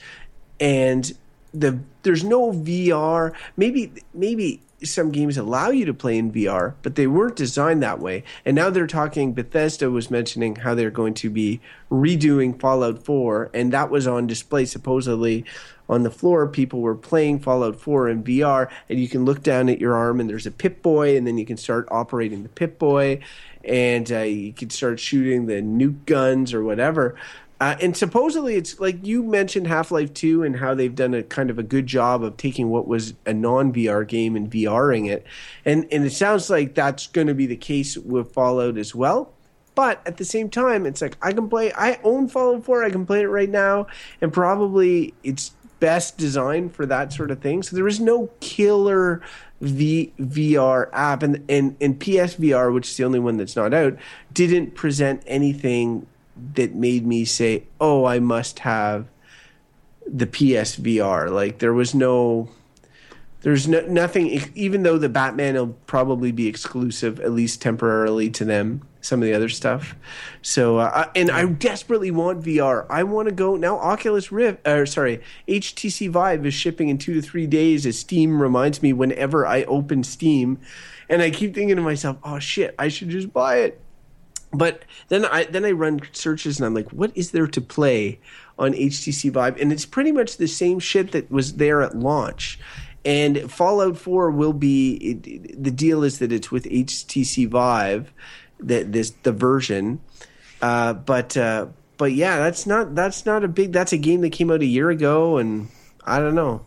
and the there's no VR. Maybe maybe some games allow you to play in VR, but they weren't designed that way. And now they're talking. Bethesda was mentioning how they're going to be redoing Fallout 4, and that was on display supposedly on the floor. People were playing Fallout 4 in VR, and you can look down at your arm, and there's a Pip Boy, and then you can start operating the Pip Boy, and uh, you can start shooting the nuke guns or whatever. Uh, and supposedly, it's like you mentioned Half Life 2 and how they've done a kind of a good job of taking what was a non VR game and VRing it. And, and it sounds like that's going to be the case with Fallout as well. But at the same time, it's like I can play, I own Fallout 4, I can play it right now, and probably it's best designed for that sort of thing. So there is no killer V- VR app, and, and and PSVR, which is the only one that's not out, didn't present anything that made me say, "Oh, I must have the PSVR." Like there was no there's no, nothing even though the Batman will probably be exclusive at least temporarily to them some of the other stuff. So uh, and I desperately want VR. I want to go now Oculus Rift or sorry, HTC Vive is shipping in 2 to 3 days as Steam reminds me whenever I open Steam and I keep thinking to myself, "Oh shit, I should just buy it." But then I then I run searches and I'm like, what is there to play on HTC Vive? And it's pretty much the same shit that was there at launch. And Fallout 4 will be it, the deal is that it's with HTC Vive, that this the version. Uh, but uh, but yeah, that's not that's not a big. That's a game that came out a year ago, and I don't know.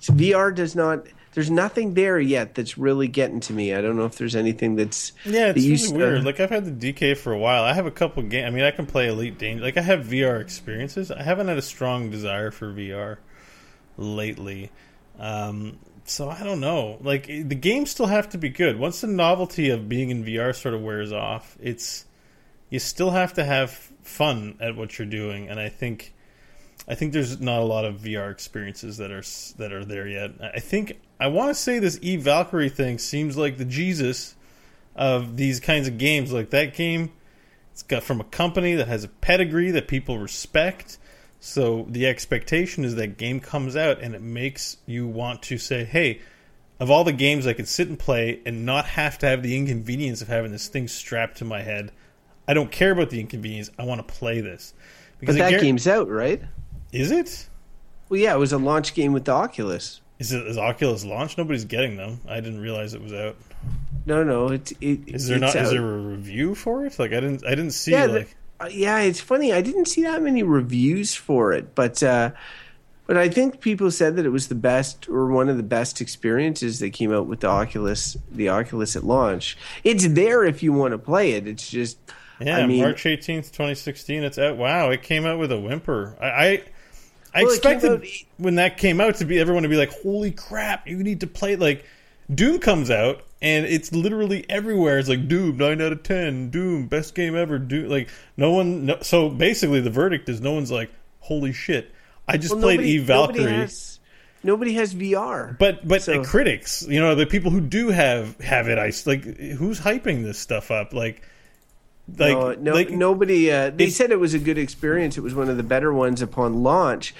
So VR does not there's nothing there yet that's really getting to me. I don't know if there's anything that's yeah, it's that really weird. Like I've had the DK for a while. I have a couple games. I mean, I can play Elite Dangerous. Like I have VR experiences. I haven't had a strong desire for VR lately. Um, so I don't know. Like the games still have to be good. Once the novelty of being in VR sort of wears off, it's you still have to have fun at what you're doing, and I think I think there's not a lot of VR experiences that are that are there yet. I think I want to say this Eve Valkyrie thing seems like the Jesus of these kinds of games. Like that game, it's got from a company that has a pedigree that people respect. So the expectation is that game comes out and it makes you want to say, "Hey, of all the games I could sit and play and not have to have the inconvenience of having this thing strapped to my head, I don't care about the inconvenience. I want to play this." Because but that gar- game's out, right? Is it? Well, yeah, it was a launch game with the Oculus. Is it is Oculus launch? Nobody's getting them. I didn't realize it was out. No, no. It, it is there not? Out. Is there a review for it? Like I didn't. I didn't see yeah, like. The, uh, yeah, it's funny. I didn't see that many reviews for it, but uh, but I think people said that it was the best or one of the best experiences that came out with the Oculus. The Oculus at launch. It's there if you want to play it. It's just. Yeah, I mean, March eighteenth, twenty sixteen. It's out. Wow, it came out with a whimper. I, I I well, expected out, when that came out to be everyone to be like, "Holy crap, you need to play!" Like Doom comes out and it's literally everywhere. It's like Doom nine out of ten, Doom best game ever. Doom like no one. No, so basically, the verdict is no one's like, "Holy shit!" I just well, played nobody, Eve Valkyrie. Nobody has, nobody has VR, but but so. critics, you know, the people who do have have it, I like who's hyping this stuff up, like like, no, no like, nobody. Uh, they said it was a good experience. It was one of the better ones upon launch,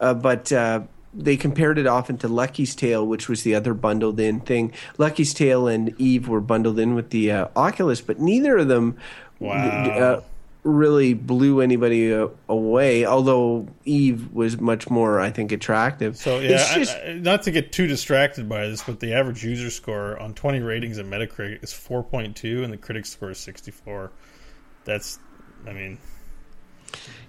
uh, but uh, they compared it often to Lucky's Tale, which was the other bundled in thing. Lucky's Tale and Eve were bundled in with the uh, Oculus, but neither of them wow. Really blew anybody uh, away. Although Eve was much more, I think, attractive. So yeah, just, I, I, not to get too distracted by this, but the average user score on 20 ratings at Metacritic is 4.2, and the critic score is 64 that's, I mean,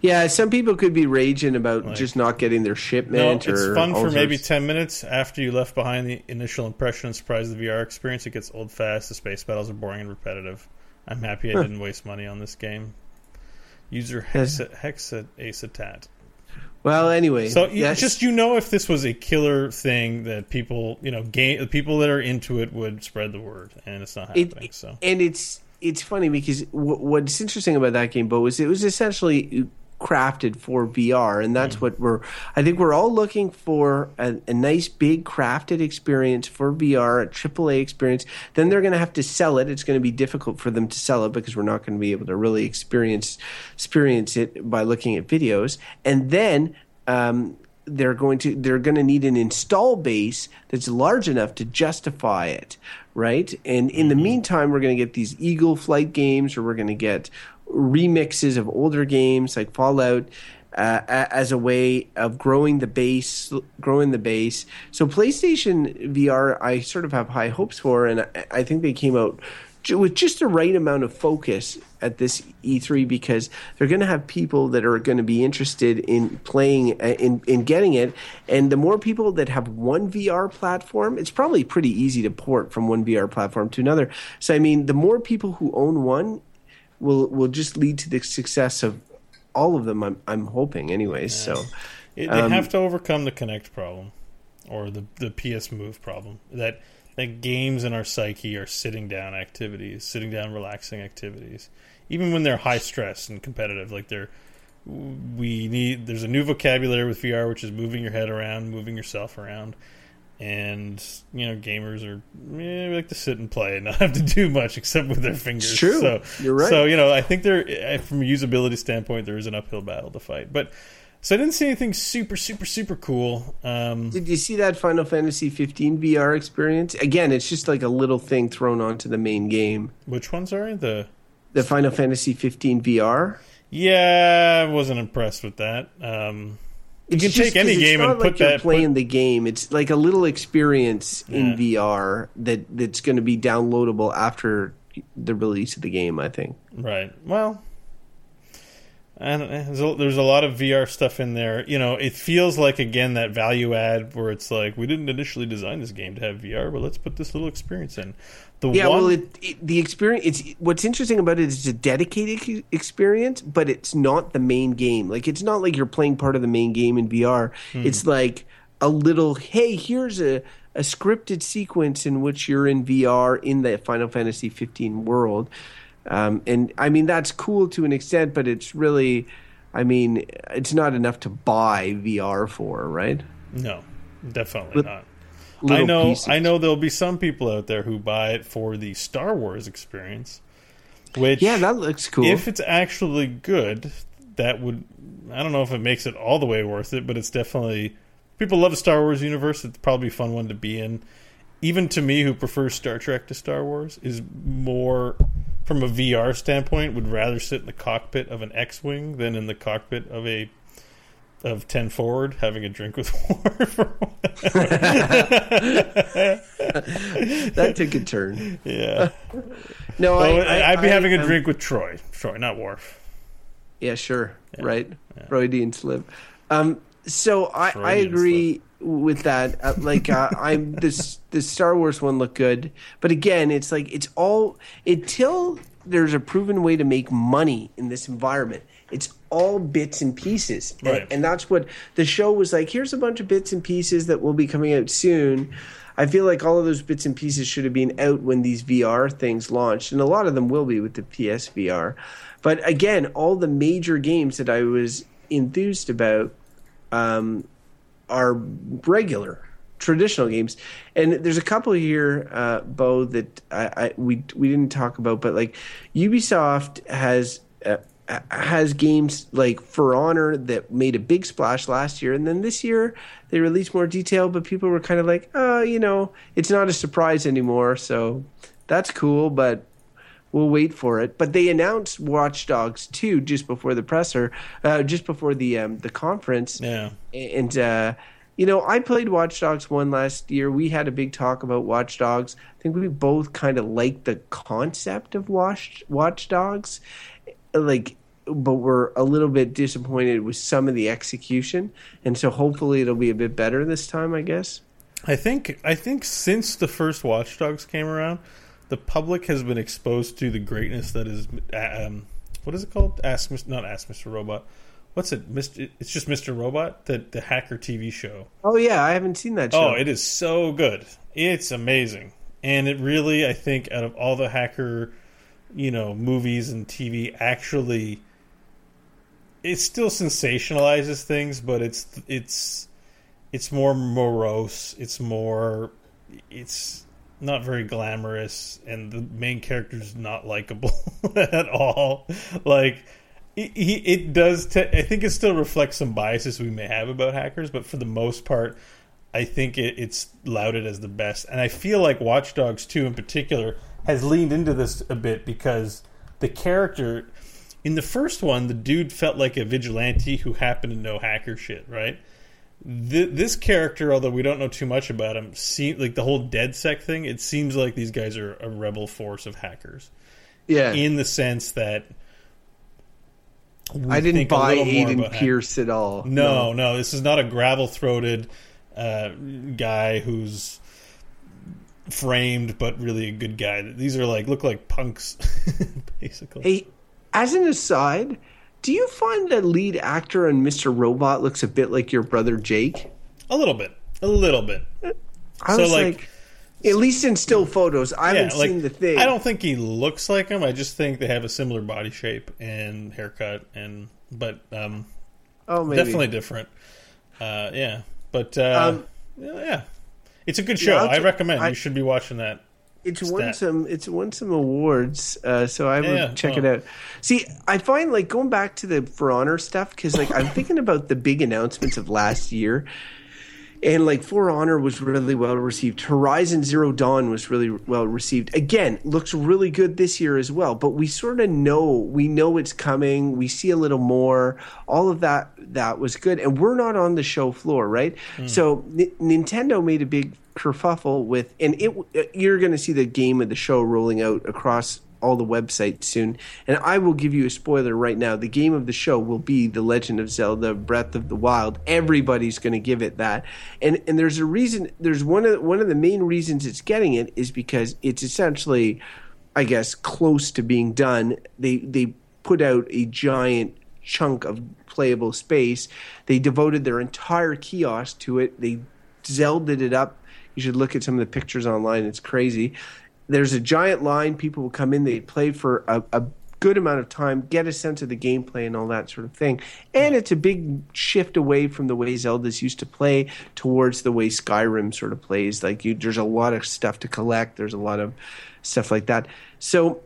Yeah, some people could be raging about Like- just not getting their shipment. no, it's or fun for maybe ten minutes after you left behind the initial impression and surprise of the VR experience. It gets old fast. The space battles are boring and repetitive. I'm happy I Huh. didn't waste money on this game. User hexa, hexa acetat. Well, anyway, So you, yes. just you know if this was a killer thing that people you know game people that are into it would spread the word, and it's not It- happening. so and it's it's funny because w- what's interesting about that game, Bo, is it was essentially crafted for VR, and that's what we're. I think we're all looking for a, a nice big crafted experience for VR, a AAA experience. Then they're going to have to sell it. It's going to be difficult for them to sell it because we're not going to be able to really experience experience it by looking at videos, and then. Um, they're going to they're going to need an install base that's large enough to justify it right and in the meantime we're going to get these eagle flight games or we're going to get remixes of older games like fallout uh, as a way of growing the base growing the base. So playstation vr i sort of have high hopes for and i, think they came out with just the right amount of focus at this E3 because they're going to have people that are going to be interested in playing uh, in in getting it. And the more people that have one VR platform it's probably pretty easy to port from one VR platform to another. So i mean the more people who own one will will just lead to the success of all of them i'm i'm hoping anyways so It, they Um, have to overcome the Kinect problem, or the the PS Move problem. That that games in our psyche are sitting down activities, sitting down relaxing activities, even when they're high stress and competitive. Like they're we need. There's a new vocabulary with VR, which is moving your head around, moving yourself around. And you know, gamers are eh, we like to sit and play and not have to do much except with their fingers. It's true. So, You're right. So you know, I think there, eh, from a usability standpoint, there is an uphill battle to fight. But so I didn't see anything super, super, super cool. Um, Did you see that Final Fantasy 15 VR experience? Again, it's just like a little thing thrown onto the main game. which one? Sorry, the The Final Fantasy 15 VR. yeah, I wasn't impressed with that. Um, you It's can just take any game and like put you're that. playing put- the game. It's like a little experience in VR that that's going to be downloadable after the release of the game. I think. Right. Well, I there's, a, there's a lot of VR stuff in there. You know, it feels like again that value add where it's like we didn't initially design this game to have VR, but let's put this little experience in. The Yeah, one, well, it, it, the experience. It's what's interesting about it is it's a dedicated experience, but it's not the main game. Like it's not like you're playing part of the main game in VR. Hmm. It's like a little. Hey, here's a a scripted sequence in which you're in VR in the Final Fantasy 15 world. Um, and I mean that's cool to an extent, but it's really, I mean, it's not enough to buy VR for, right? no, definitely not. I know. pieces. I know there'll be some people out there who buy it for the Star Wars experience, which Yeah, that looks cool. if it's actually good, that would I don't know if it makes it all the way worth it, but it's definitely people love the Star Wars universe. It's probably a fun one to be in. Even to me, who prefers Star Trek to Star Wars, is more from a VR standpoint would rather sit in the cockpit of an X-wing than in the cockpit of a of ten forward having a drink with Worf. that took a turn. yeah, No, I, I, I'd be I- having a I'm- drink with Troi. Troi, not Worf. Yeah, sure. Yeah. Right. Yeah. Freudian slip. Um, so I, I agree with that. Uh, like uh, I'm this the Star Wars one looked good, but again, it's like it's all until there's a proven way to make money in this environment. It's all bits and pieces, And- and that's what the show was like. Here's a bunch of bits and pieces that will be coming out soon. I feel like all of those bits and pieces should have been out when these VR things launched, and a lot of them will be with the PSVR. But again, all the major games that I was enthused about um, are regular, traditional games. And there's a couple here, uh, Bo, that I, I we we didn't talk about, but like Ubisoft has. Uh, has games like For Honor that made a big splash last year, and then this year they released more detail, but people were kind of like, oh, you know, it's not a surprise anymore, so that's cool, but we'll wait for it. But they announced Watch Dogs 2 just before the presser, uh, just before the um, the conference, Yeah, and uh, you know, I played Watch Dogs one last year. We had a big talk about Watch Dogs. I think we both kind of liked the concept of Watch Watch Dogs. like but we're a little bit disappointed with some of the execution, and so hopefully it'll be a bit better this time. I guess. I think I think since the first Watch Dogs came around, the public has been exposed to the greatness that is um, what is it called? Ask not Ask Mr. Robot. What's it? Mr. It's just Mr. Robot, the the hacker TV show. Oh yeah, I haven't seen that show. Oh, it is so good. It's amazing, and it really, I think, out of all the hacker, you know, movies and TV, actually it still sensationalizes things, but it's it's it's more morose. It's more it's not very glamorous, and the main character is not likable at all. Like it, it does. Te- I think it still reflects some biases we may have about hackers, but for the most part, I think it, it's lauded as the best. And I feel like Watch Dogs 2 in particular has leaned into this a bit because the character in the first one, the dude felt like a vigilante who happened to know hacker shit, right? This character, although we don't know too much about him, see, like the whole DedSec thing, it seems like these guys are a rebel force of hackers. Yeah. In the sense that I didn't buy Aiden Pearce at all. No, no, no, this is not a gravel throated uh, guy who's framed but really a good guy. These are like look like punks, basically. Hey, as an aside, do you find the lead actor in Mr. Robot looks a bit like your brother Jake? A little bit. A little bit. I so was like, like at least in still photos. I yeah, haven't like, seen the thing. I don't think he looks like him. I just think they have a similar body shape and haircut and but um oh maybe. definitely different. Uh yeah. But uh um, yeah. It's a good show. Yeah, I recommend I, you should be watching that it's won some it's won some awards uh, so i would yeah, check well. it out. See i find like going back to the for honor stuff because like i'm thinking about the big announcements of last year and like for honor was really well received. Horizon zero dawn was really well received. Again looks really good this year as well but we sort of know we know it's coming we see a little more all of that that was good and we're not on the show floor right? Mm. so N- nintendo made a big kerfuffle with, and it uh, you're going to see the game of the show rolling out across all the websites soon. And I will give you a spoiler right now. The game of the show will be The Legend of Zelda: Breath of the Wild. Everybody's going to give it that. And and there's a reason there's one of one of the main reasons it's getting it is because it's essentially I guess close to being done. They they put out a giant chunk of playable space. They devoted their entire kiosk to it. They Zelda'd it up you should look at some of the pictures online. It's crazy. There's a giant line. People will come in. They play for a, a good amount of time, get a sense of the gameplay and all that sort of thing. And it's a big shift away from the way Zelda's used to play towards the way Skyrim sort of plays. Like you, there's a lot of stuff to collect. There's a lot of stuff like that. So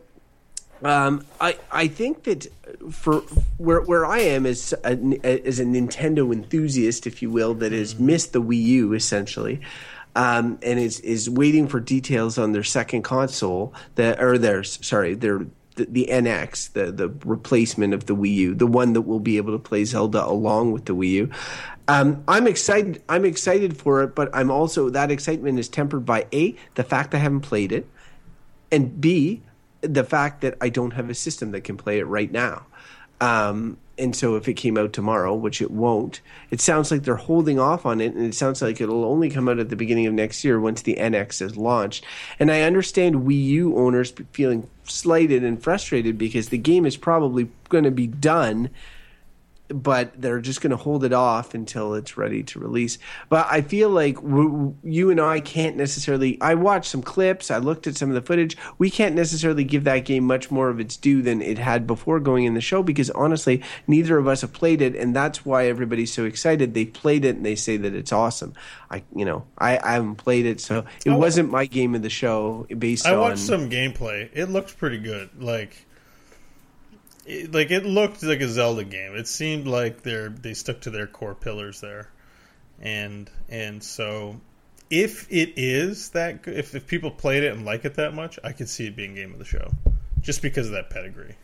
um, I I think that for where where I am as a, as a Nintendo enthusiast, if you will, that has mm-hmm. missed the Wii U essentially um, and is is waiting for details on their second console that or their sorry their the, the, NX the the replacement of the Wii U the one that will be able to play Zelda along with the Wii U. Um, I'm excited. I'm excited for it, but I'm also that excitement is tempered by a the fact I haven't played it, and b the fact that I don't have a system that can play it right now. Um, and so if it came out tomorrow, which it won't, it sounds like they're holding off on it, and it sounds like it'll only come out at the beginning of next year once the NX is launched. And I understand Wii U owners feeling slighted and frustrated because the game is probably going to be done but they're just going to hold it off until it's ready to release. But I feel like you and I can't necessarily. I watched some clips, I looked at some of the footage. We can't necessarily give that game much more of its due than it had before going in the show because honestly, neither of us have played it, and that's why everybody's so excited. They played it and they say that it's awesome. I, you know, I, I haven't played it, so it wasn't my game of the show based I on. I watched some gameplay. It looks pretty good. Like it, like it looked like a Zelda game. It seemed like they're they stuck to their core pillars there, and and so if it is that good, if if people played it and like it that much, I could see it being game of the show, just because of that pedigree.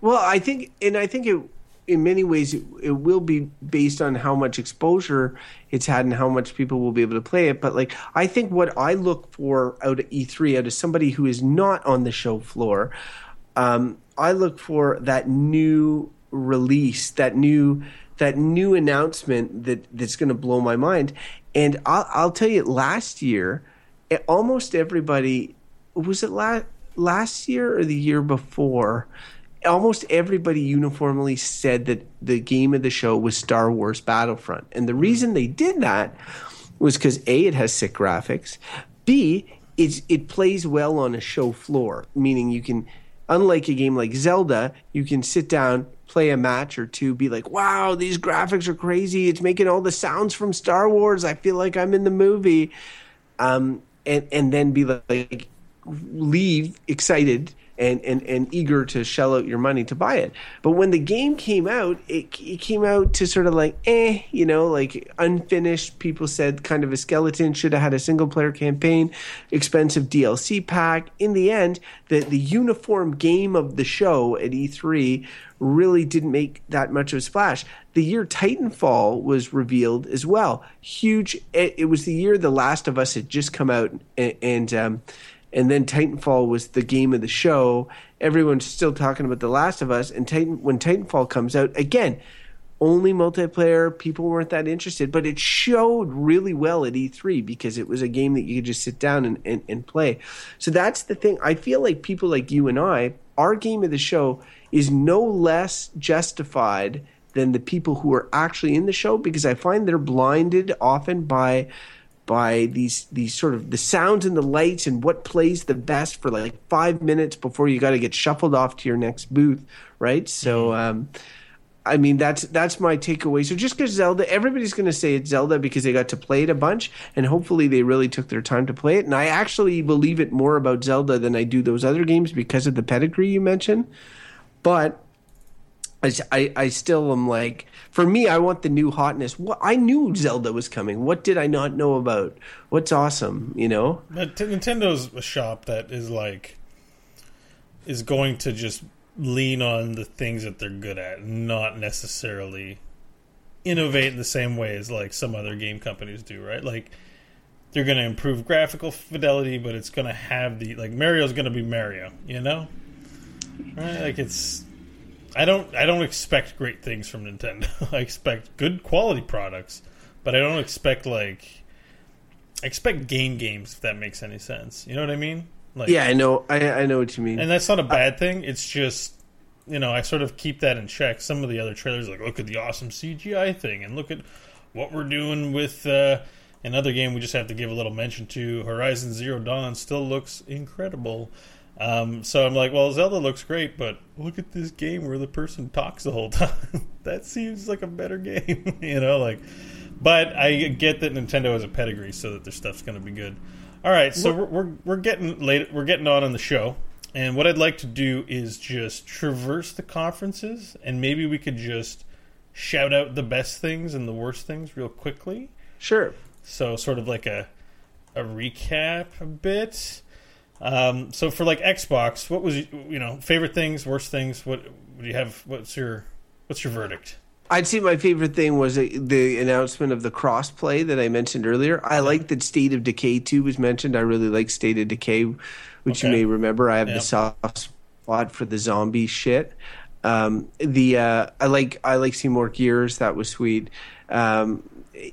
Well, I think, and I think it in many ways it, it, will be based on how much exposure it's had and how much people will be able to play it but like i think what i look for out of e3 out of somebody who is not on the show floor um, I look for that new release, that new that new announcement that that's going to blow my mind. And I'll, I'll tell you, last year, almost everybody was it last last year or the year before. Almost everybody uniformly said that the game of the show was Star Wars Battlefront, and the mm-hmm. reason they did that was because a it has sick graphics, b it's, it plays well on a show floor, meaning you can, unlike a game like Zelda, you can sit down, play a match or two, be like, wow, these graphics are crazy. It's making all the sounds from Star Wars. I feel like I'm in the movie. Um, and, and then be like, leave excited and, and, and eager to shell out your money to buy it. But when the game came out, it, it came out to sort of like, eh, you know, like unfinished. People said kind of a skeleton, should have had a single player campaign, expensive DLC pack. In the end, the, the uniform game of the show at E3 really didn't make that much of a splash. The year Titanfall was revealed as well. Huge. It, it was the year The Last of Us had just come out and, and um, and then Titanfall was the game of the show. Everyone's still talking about The Last of Us, and Titan when Titanfall comes out again, only multiplayer. People weren't that interested, but it showed really well at E3 because it was a game that you could just sit down and, and, and play. So that's the thing. I feel like people like you and I, our game of the show is no less justified than the people who are actually in the show because I find they're blinded often by by these these sort of the sounds and the lights and what plays the best for like five minutes before you got to get shuffled off to your next booth, right? So, mm-hmm. um, I mean that's that's my takeaway. So just because Zelda, everybody's going to say it's Zelda because they got to play it a bunch, and hopefully they really took their time to play it. And I actually believe it more about Zelda than I do those other games because of the pedigree you mentioned. But I, I, still am like, for me, I want the new hotness. What I knew Zelda was coming. What did I not know about? What's awesome, you know? But Nintendo's a shop that is like, is going to just lean on the things that they're good at, not necessarily innovate in the same way as like some other game companies do, right? Like, they're going to improve graphical fidelity, but it's going to have the like Mario's going to be Mario, you know? Right? Like it's I don't I don't expect great things from Nintendo. I expect good quality products, but I don't expect like I expect game games if that makes any sense. You know what I mean? Like Yeah, I know I I know what you mean. And that's not a bad I, thing. It's just you know, I sort of keep that in check. Some of the other trailers like look at the awesome CGI thing and look at what we're doing with uh another game we just have to give a little mention to Horizon Zero Dawn still looks incredible. Um, so I'm like, well, Zelda looks great, but look at this game where the person talks the whole time. that seems like a better game, you know. Like, but I get that Nintendo has a pedigree, so that their stuff's going to be good. All right, so we're, we're we're getting late. We're getting on in the show, and what I'd like to do is just traverse the conferences, and maybe we could just shout out the best things and the worst things real quickly. Sure. So, sort of like a a recap a bit. Um, so for like Xbox, what was you know favorite things, worst things? What, do you have? What's your what's your verdict? I'd say my favorite thing was the announcement of the crossplay that I mentioned earlier. I like that State of Decay 2 was mentioned. I really like State of Decay, which okay. you may remember. I have yep. the soft spot for the zombie shit. Um, the uh, I like I like seeing more Gears. That was sweet. Um,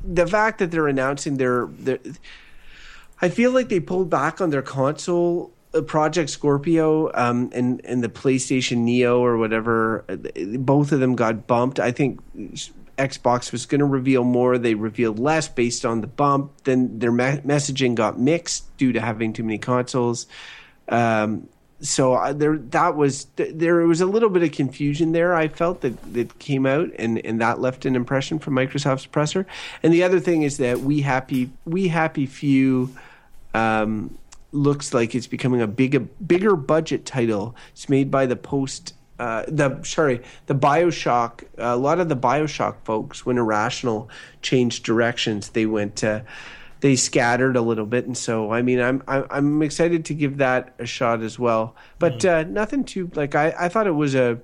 the fact that they're announcing their, their I feel like they pulled back on their console uh, Project Scorpio um, and and the PlayStation Neo or whatever. Both of them got bumped. I think Xbox was going to reveal more. They revealed less based on the bump. Then their me- messaging got mixed due to having too many consoles. Um, so I, there, that was there was a little bit of confusion there. I felt that that came out, and and that left an impression from Microsoft's presser. And the other thing is that we happy we happy few um, looks like it's becoming a big, a bigger budget title. It's made by the post. Uh, the sorry, the Bioshock. A lot of the Bioshock folks, when Irrational changed directions, they went. Uh, they scattered a little bit, and so I mean, I'm I'm excited to give that a shot as well. But mm. uh, nothing too like I, I thought it was a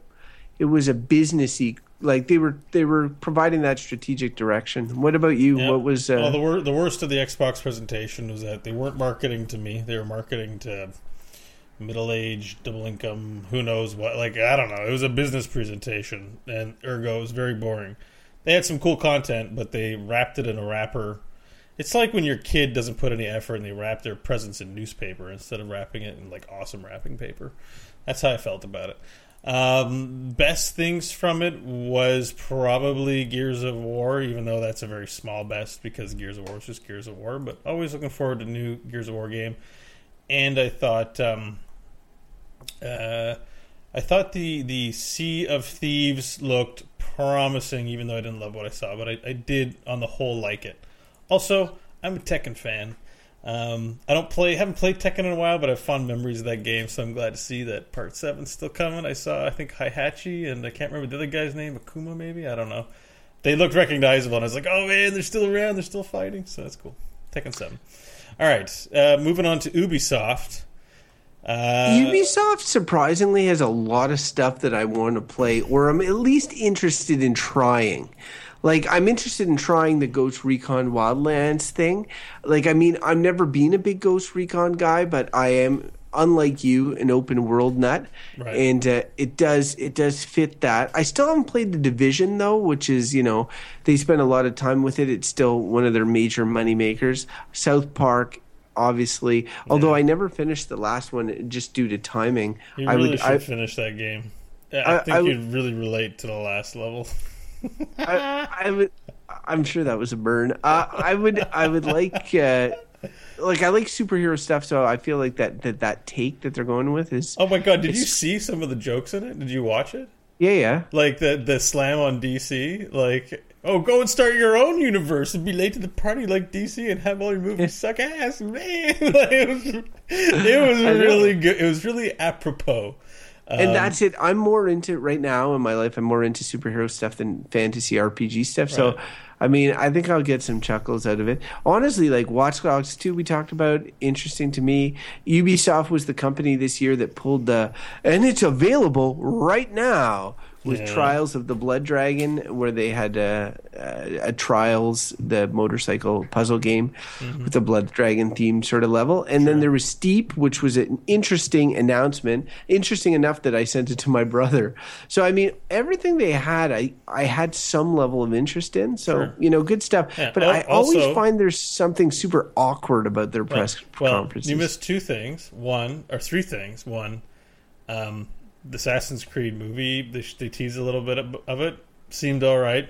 it was a businessy like they were they were providing that strategic direction. What about you? What was uh, well, the wor- the worst of the Xbox presentation was that they weren't marketing to me; they were marketing to middle aged, double income, who knows what. Like I don't know. It was a business presentation, and ergo it was very boring. They had some cool content, but they wrapped it in a wrapper. It's like when your kid doesn't put any effort and they wrap their presents in newspaper instead of wrapping it in like awesome wrapping paper. That's how I felt about it. Um, best things from it was probably Gears of War, even though that's a very small best because Gears of War is just Gears of War. But always looking forward to new Gears of War game. And I thought, um, uh, I thought the the Sea of Thieves looked promising, even though I didn't love what I saw. But I, I did, on the whole, like it. Also, I'm a Tekken fan. Um, I don't play, haven't played Tekken in a while, but I have fond memories of that game, so I'm glad to see that Part Seven's still coming. I saw, I think Heihachi, and I can't remember the other guy's name, Akuma maybe. I don't know. They looked recognizable, and I was like, oh man, they're still around, they're still fighting, so that's cool. Tekken Seven. All right, uh, moving on to Ubisoft. Uh, Ubisoft surprisingly has a lot of stuff that I want to play, or I'm at least interested in trying. Like I'm interested in trying the Ghost Recon Wildlands thing. Like I mean, I've never been a big Ghost Recon guy, but I am unlike you an open world nut. Right. and uh, it does it does fit that. I still haven't played the division though which is you know they spend a lot of time with it. It's still one of their major money makers. South park obviously. Yeah. although i never finished the last one just due to timing. You really i would should I, finish that game. I, I think I, you'd really relate to the last level I, I, would. I'm sure that was a burn. Uh, I would. I would like. Uh, like I like superhero stuff, so I feel like that, that that take that they're going with is. Oh my god! Did you see some of the jokes in it? Did you watch it? Yeah, yeah. Like the the slam on DC, like oh, go and start your own universe and be late to the party like DC and have all your movies suck ass, man. like, it was, it was really good. It was really apropos and um, that's it. I'm more into right now in my life. I'm more into superhero stuff than fantasy RPG stuff. Right. So, I mean, I think I'll get some chuckles out of it. Honestly, like Watch Dogs 2, we talked about, interesting to me. Ubisoft was the company this year that pulled the, and it's available right now with yeah. Trials of the Blood Dragon, where they had a, a, a Trials, the motorcycle puzzle game mm-hmm. with the Blood Dragon themed sort of level. And sure. then there was Steep, which was an interesting announcement, interesting enough that I sent it to my brother. So, I mean, everything they had, I, I had some level of interest in. So, sure. you know, good stuff. Yeah. But I also, always find there's something super awkward about their press well, conferences. You missed two things. One, or three things. One, um, the Assassin's Creed movie. They, they teased a little bit of it. Seemed all right.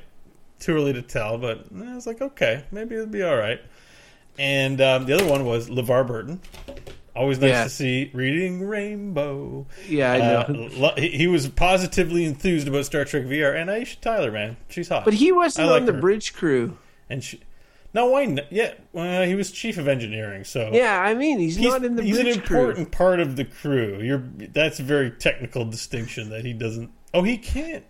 Too early to tell, but I was like, okay, maybe it'll be all right. And um, the other one was LeVar Burton. Always nice yeah. to see reading Rainbow. Yeah, I know. Uh, he was positively enthused about Star Trek VR, and Aisha Tyler, man, she's hot. But he wasn't on the her. bridge crew. And she, no, why? Not? Yeah, well, he was chief of engineering, so yeah. I mean, he's, he's not in the. He's an important crew. part of the crew. You're that's a very technical distinction that he doesn't. Oh, he can't.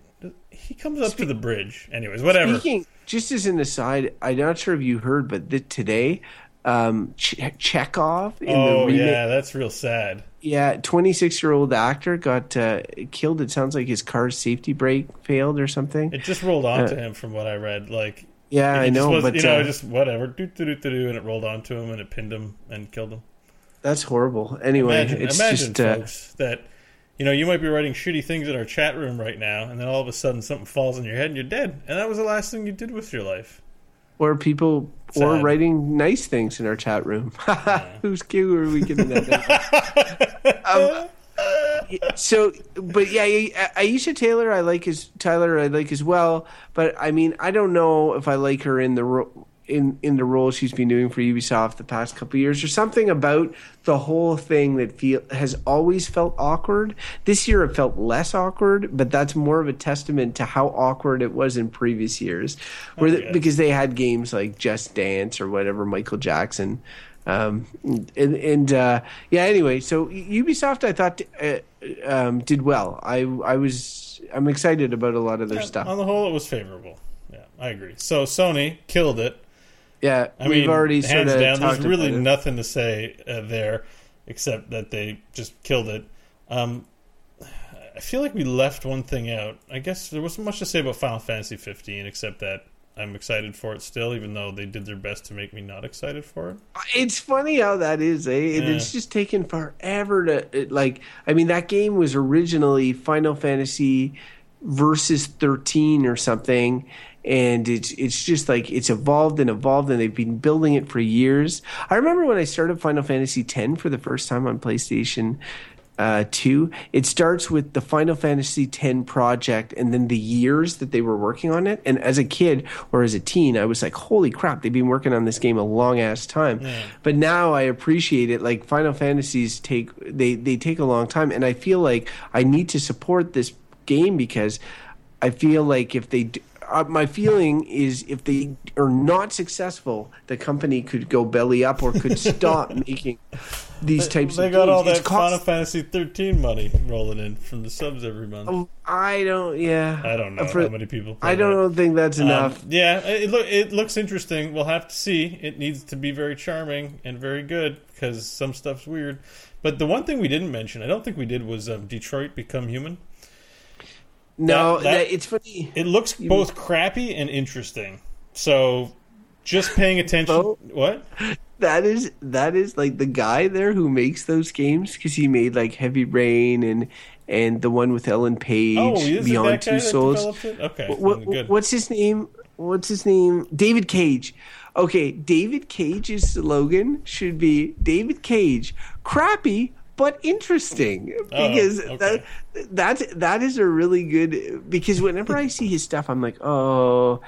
He comes up Spe- to the bridge, anyways. Whatever. Speaking, just as an aside, I'm not sure if you heard, but the, today, um, Ch- Chekov. In oh the remake, yeah, that's real sad. Yeah, 26 year old actor got uh, killed. It sounds like his car's safety brake failed or something. It just rolled onto uh, him, from what I read. Like yeah, I know, was, but you know, uh, just whatever, do do do do, and it rolled onto him and it pinned him and killed him. That's horrible. Anyway, imagine, it's imagine just, uh, folks, uh, that you know you might be writing shitty things in our chat room right now, and then all of a sudden something falls on your head and you're dead, and that was the last thing you did with your life. Or people, Sad. or writing nice things in our chat room. yeah. Who's who are we giving that? um, so, but yeah, Aisha Taylor, I like as Tyler, I like as well. But I mean, I don't know if I like her in the ro- in in the role she's been doing for Ubisoft the past couple years. There's something about the whole thing that feel has always felt awkward. This year it felt less awkward, but that's more of a testament to how awkward it was in previous years, where oh, the, because they had games like Just Dance or whatever Michael Jackson um, and, and uh, yeah, anyway, so Ubisoft, I thought uh, um, did well. I I was I'm excited about a lot of their yeah, stuff. On the whole, it was favorable. Yeah, I agree. So Sony killed it. Yeah, I we've mean, already hands down. There's really nothing to say uh, there except that they just killed it. Um, I feel like we left one thing out. I guess there wasn't much to say about Final Fantasy 15 except that I'm excited for it still, even though they did their best to make me not excited for it. It's funny how that is, eh? Yeah. it's just taken forever to it, like. I mean, that game was originally Final Fantasy versus thirteen or something, and it's it's just like it's evolved and evolved, and they've been building it for years. I remember when I started Final Fantasy X for the first time on PlayStation. Uh, two. It starts with the Final Fantasy X project, and then the years that they were working on it. And as a kid or as a teen, I was like, "Holy crap! They've been working on this game a long ass time." But now I appreciate it. Like Final Fantasies take they they take a long time, and I feel like I need to support this game because I feel like if they. Uh, my feeling is if they are not successful, the company could go belly up or could stop making these types They of got games. all that It's cost- Final Fantasy 13 money rolling in from the subs every month. I don't. Yeah, I don't know For- how many people. I don't that. think that's Um, enough. yeah, it, look, it looks interesting. We'll have to see. It needs to be very charming and very good because some stuff's weird. But the one thing we didn't mention, I don't think we did, was um, Detroit Become Human. No, that- that- it's funny. It looks both crappy and interesting. So, just paying attention. Bo? What? That is that is like the guy there who makes those games because he made like Heavy Rain and and the one with Ellen Page, Oh, Beyond Two Souls. Okay, What, good. what's his name? What's his name? David Cage. Okay, David Cage's slogan should be David Cage, crappy but interesting oh, because Oh, okay. that that's that is a really good because whenever I see his stuff I'm like, "Oh,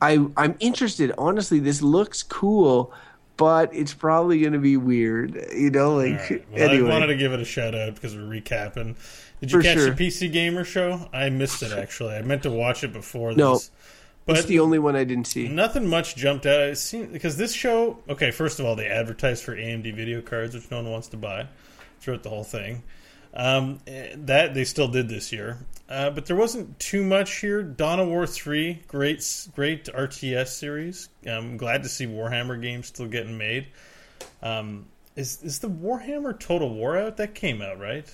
I I'm interested. Honestly, this looks cool." But it's probably going to be weird, you know. Like right. Well, anyway, I wanted to give it a shout out because we're recapping. Did you For catch sure. the PC Gamer show? I missed it actually. I meant to watch it before No. this. But it's the only one I didn't see. Nothing much jumped out. It seemed because this show. Okay, first of all, they advertised for AMD video cards, which no one wants to buy throughout the whole thing. Um, that they still did this year, uh, but there wasn't too much here. Dawn of War three, great, great RTS series. I'm glad to see Warhammer games still getting made. Um, is is the Warhammer Total War out? That came out right.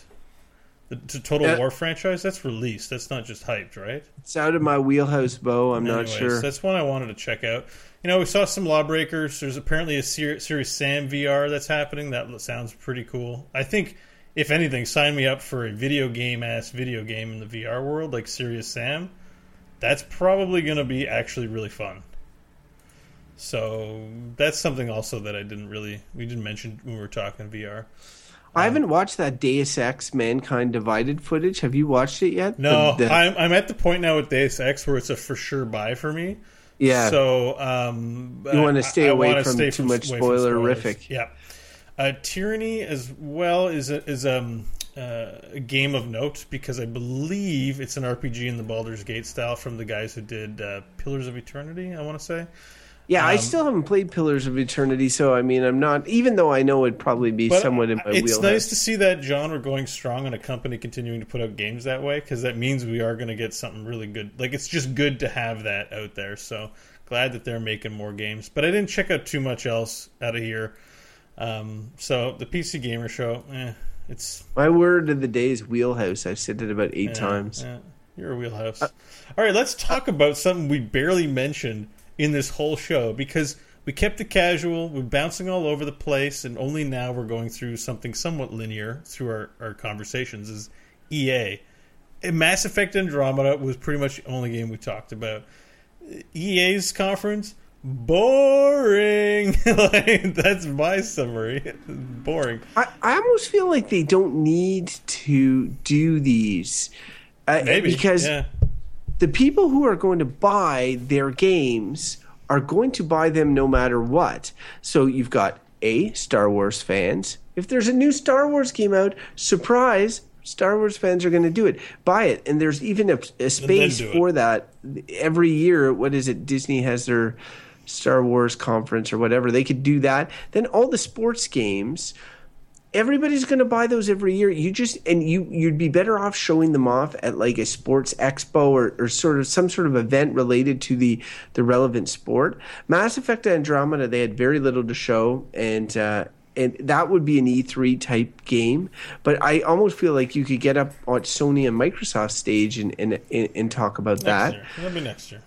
The, the Total War franchise that's released. That's not just hyped, right? It's out of my wheelhouse, Bo. I'm not sure. That's one I wanted to check out. You know, we saw some Lawbreakers. There's apparently a Ser- Serious Sam VR that's happening. That sounds pretty cool. I think, if anything, sign me up for a video game ass video game in the VR world like Serious Sam. That's probably going to be actually really fun. So that's something also that I didn't really we didn't mention when we were talking VR. I haven't watched that Deus Ex Mankind Divided footage. Have you watched it yet? No, The- the- I'm I'm at the point now with Deus Ex where it's a for sure buy for me. Yeah. So um, You wanna stay I away wanna from stay too much from spoilerific. Yeah. Uh, Tyranny as well is a, is um, uh, a game of note because I believe it's an RPG in the Baldur's Gate style from the guys who did uh, Pillars of Eternity. I want to say. Yeah, I um, still haven't played Pillars of Eternity, so I mean, I'm not. Even though I know it'd probably be somewhat in my it's wheelhouse. It's nice to see that genre going strong and a company continuing to put out games that way because that means we are going to get something really good. Like it's just good to have that out there. So glad that they're making more games. But I didn't check out too much else out of here. Um, so the PC Gamer Show, eh, it's my word of the day is wheelhouse. I've said it about eight eh, times. eh, you're a wheelhouse. All right, let's talk about something we barely mentioned in this whole show because we kept it casual. We're bouncing all over the place, and only now we're going through something somewhat linear through our, our conversations. Is EA. And Mass Effect Andromeda was pretty much the only game we talked about. EA's conference, boring. like, that's my summary. boring. I, I almost feel like they don't need to do these uh, Maybe because yeah. The people who are going to buy their games are going to buy them no matter what. So you've got a Star Wars fans. If there's a new Star Wars game out, surprise, Star Wars fans are going to do it. Buy it, and there's even a, a space for that every year. What is it? Disney has their Star Wars conference or whatever. They could do that. Then all the sports games everybody's going to buy those every year. You just and you you'd be better off showing them off at like a sports expo or, or sort of some sort of event related to the the relevant sport. Mass Effect Andromeda they had very little to show and. Uh, and that would be an E3 type game, but I almost feel like you could get up on Sony and Microsoft stage and and, and, talk about Next that. year. That'll be next year.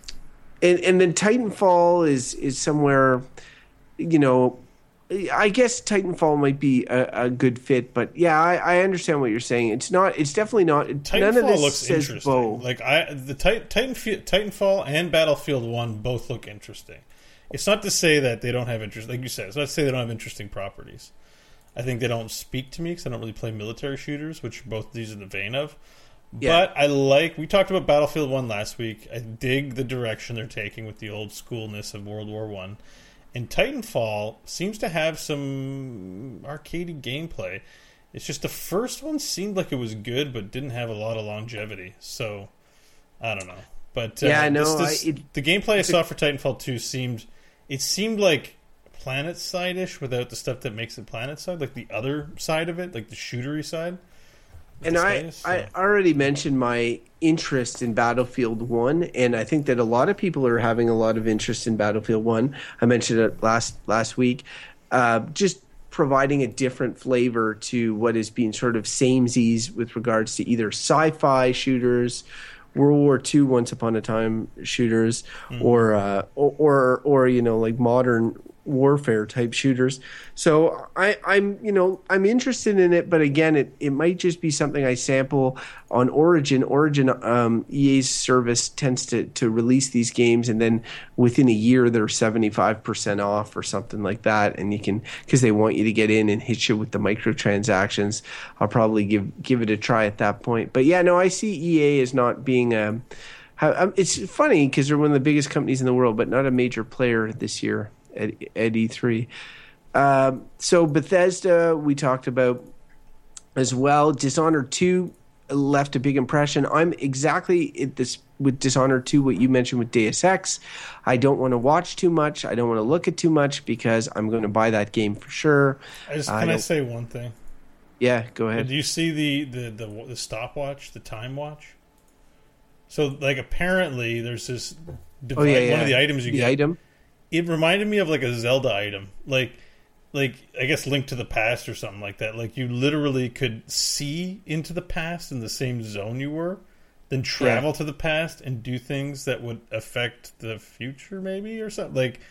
and and then Titanfall is is somewhere, you know, I guess Titanfall might be a, a good fit, but yeah, I, I, understand what you're saying. It's not. It's definitely not. Titanfall none of this looks interesting. Bow. Like I, the Titan, Titanfall and Battlefield One both look interesting. It's not to say that they don't have interest, like you said. It's not to say they don't have interesting properties. I think they don't speak to me because I don't really play military shooters, which both these are the vein of. Yeah. But I like. We talked about Battlefield One last week. I dig the direction they're taking with the old schoolness of World War One, and Titanfall seems to have some arcadey gameplay. It's just the first one seemed like it was good, but didn't have a lot of longevity. So I don't know. But uh, yeah, I know. This, this, I, it, the gameplay I saw for Titanfall Two seemed it seemed like PlanetSide ish without the stuff that makes it PlanetSide, like the other side of it, like the shootery side and I, I already mentioned my interest in Battlefield 1 and I think that a lot of people are having a lot of interest in Battlefield 1. I mentioned it last last week. Uh, just providing a different flavor to what is being sort of samesies with regards to either sci-fi shooters, World War II once upon a time shooters mm. or, uh, or or or you know like modern warfare type shooters. So I, I'm, you know, I'm interested in it, but again, it, it might just be something I sample on Origin. Origin, um, EA's service tends to, to release these games, and then within a year they're 75% off or something like that. And you can, because they want you to get in and hit you with the microtransactions. I'll probably give give it a try at that point. But yeah, no, I see EA as not being a. Um, it's funny because they're one of the biggest companies in the world, but not a major player this year at, at E3. Um, so Bethesda, we talked about as well. Dishonored two left a big impression. I'm exactly at this with Dishonored 2 what you mentioned with Deus Ex. I don't want to watch too much. I don't want to look at too much because I'm going to buy that game for sure. I just can I, I say one thing? Yeah, go ahead. Do you see the, the the the stopwatch, the time watch? So like apparently there's this device, oh, yeah, yeah. one of the items you the get. item it reminded me of like a Zelda item, like like I guess Link to the Past or something like that. Like you literally could see into the past in the same zone you were, then travel yeah. to the past and do things that would affect the future, maybe or something like.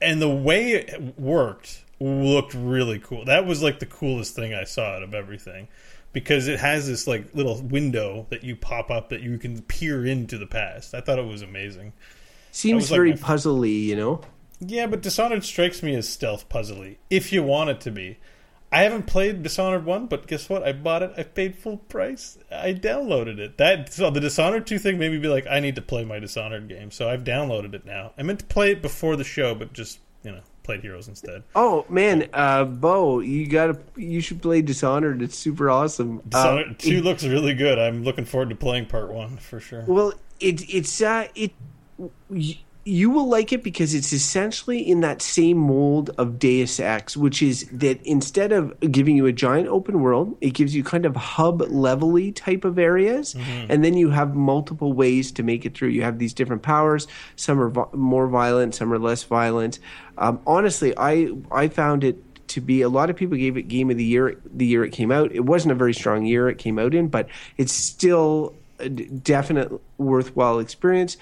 And the way it worked looked really cool. That was like the coolest thing I saw out of everything because it has this like little window that you pop up that you can peer into the past. I thought it was amazing. Seems very like puzzly, you know. Yeah, but Dishonored strikes me as stealth puzzly. If you want it to be, I haven't played Dishonored one, but guess what? I bought it. I paid full price. I downloaded it. That so the Dishonored two thing made me be like, I need to play my Dishonored game. So I've downloaded it now. I meant to play it before the show, but just you know played Heroes instead. Oh man, uh, Bo, you gotta you should play Dishonored. It's super awesome. Dishonored uh, two it, looks really good. I'm looking forward to playing part one for sure. Well, it it's uh, it you will like it because it's essentially in that same mold of Deus Ex, which is that instead of giving you a giant open world, it gives you kind of hub levely type of areas, mm-hmm. and then you have multiple ways to make it through. You have these different powers. Some are more violent, some are less violent. Um, honestly, I I found it to be a lot of people gave it game of the year the year it came out. It wasn't a very strong year it came out in, but it's still a definite worthwhile experience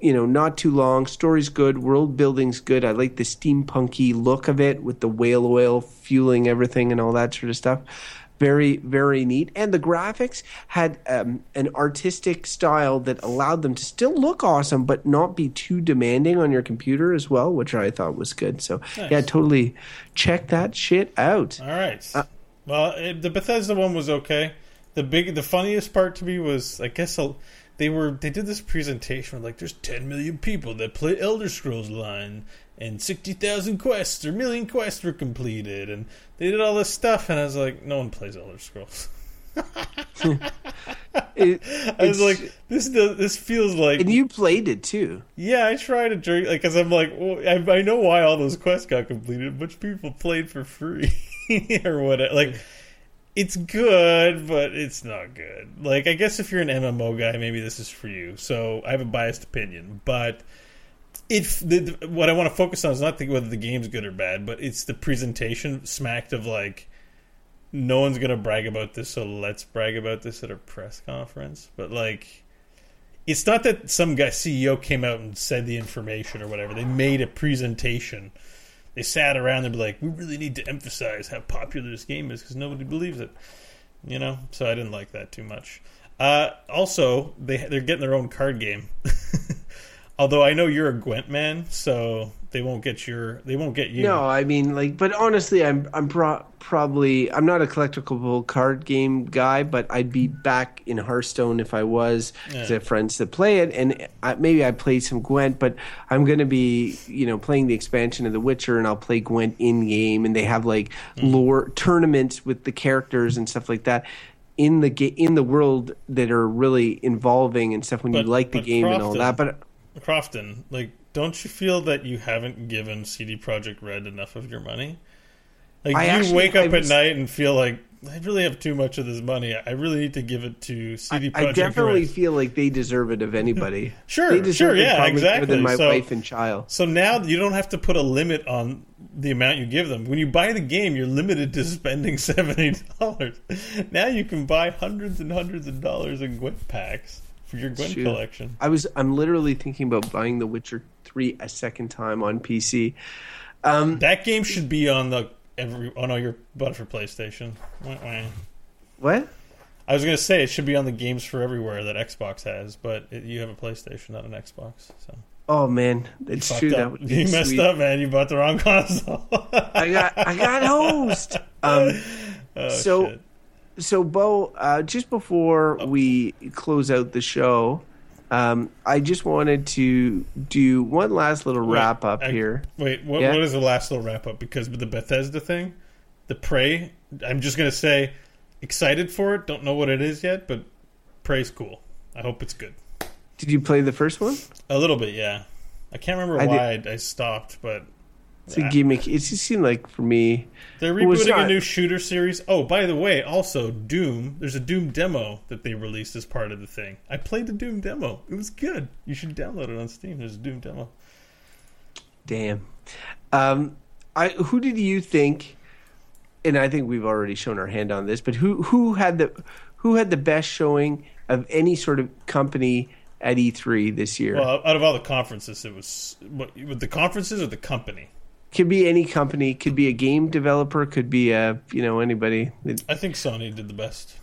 you know, not too long. Story's good. World building's good. I like the steampunky look of it with the whale oil fueling everything and all that sort of stuff. Very, very neat. And the graphics had um, an artistic style that allowed them to still look awesome, but not be too demanding on your computer as well, which I thought was good. So, nice. yeah, totally check that shit out. All right. Uh, well, it, the Bethesda one was okay. The big, the funniest part to me was, I guess, a, they were they did this presentation where like there's 10 million people that play Elder Scrolls Online and 60,000 quests or million quests were completed and they did all this stuff and I was like no one plays Elder Scrolls. it, I was like, this does, this feels like, and you played it too. Yeah, I tried to drink like because I'm like, well, I, I, know why all those quests got completed. Which people played for free or whatever. Like, it's good, but it's not good. Like, I guess if you're an MMO guy, maybe this is for you. So I have a biased opinion, but if the, what I want to focus on is not the, whether the game's good or bad, but it's the presentation smacked of like, no one's gonna brag about this, so let's brag about this at a press conference. But like, it's not that some guy CEO came out and said the information or whatever. They made a presentation. They sat around and be like, "We really need to emphasize how popular this game is because nobody believes it." You know, so I didn't like that too much. Uh, also, they they're getting their own card game. Although I know you're a Gwent man, so they won't get your they won't get you. No, I mean like, but honestly, I'm I'm pro- probably I'm not a collectible card game guy, but I'd be back in Hearthstone if I was. Yeah. I have friends that play it, and I, maybe I play some Gwent, but I'm going to be you know playing the expansion of The Witcher, and I'll play Gwent in game, and they have like mm. lore tournaments with the characters and stuff like that in the ga- in the world that are really involving and stuff when but, you like the game Crofton, and all that. But Crofton, like, don't you feel that you haven't given CD Projekt Red enough of your money? Like, I you actually, wake up was, at night and feel like I really have too much of this money. I really need to give it to CD Projekt. I, definitely Red. feel like they deserve it of anybody. sure, sure, yeah, exactly. More than my so, wife and child. So now you don't have to put a limit on the amount you give them. When you buy the game, you're limited to spending seventy dollars. Now you can buy hundreds and hundreds of dollars in Gwent packs for your Gwent Shoot. collection. I was I'm literally thinking about buying The Witcher Three a second time on PC. Um, that game should be on the every. Oh no, you're bought for PlayStation. What? I was gonna say it should be on the games for everywhere that Xbox has, but it, you have a PlayStation, not an Xbox. So. Oh man, it's true. That you messed sweet. up, man. You bought the wrong console. I got I got hosed. Um, oh, so shit so Bo, uh, just before we close out the show, um, I just wanted to do one last little wait, wrap up I, here. Wait, what, yeah? what is the last little wrap up? Because with the Bethesda thing, the Prey, I'm just gonna say, excited for it. Don't know what it is yet, but Prey's cool. I hope it's good. Did you play the first one? A little bit, yeah. I can't remember I why I, I stopped, but it's a gimmick. It just seemed like for me. They're rebooting a new shooter series. Oh, by the way, also Doom. There's a Doom demo that they released as part of the thing. I played the Doom demo. It was good. You should download it on Steam. There's a Doom demo. Damn. Um, I who did you think? And I think we've already shown our hand on this, but who who had the who had the best showing of any sort of company at E3 this year? Well, out of all the conferences, it was what, with the conferences or the company could be any company, could be a game developer, could be a you know anybody. I think Sony did the best.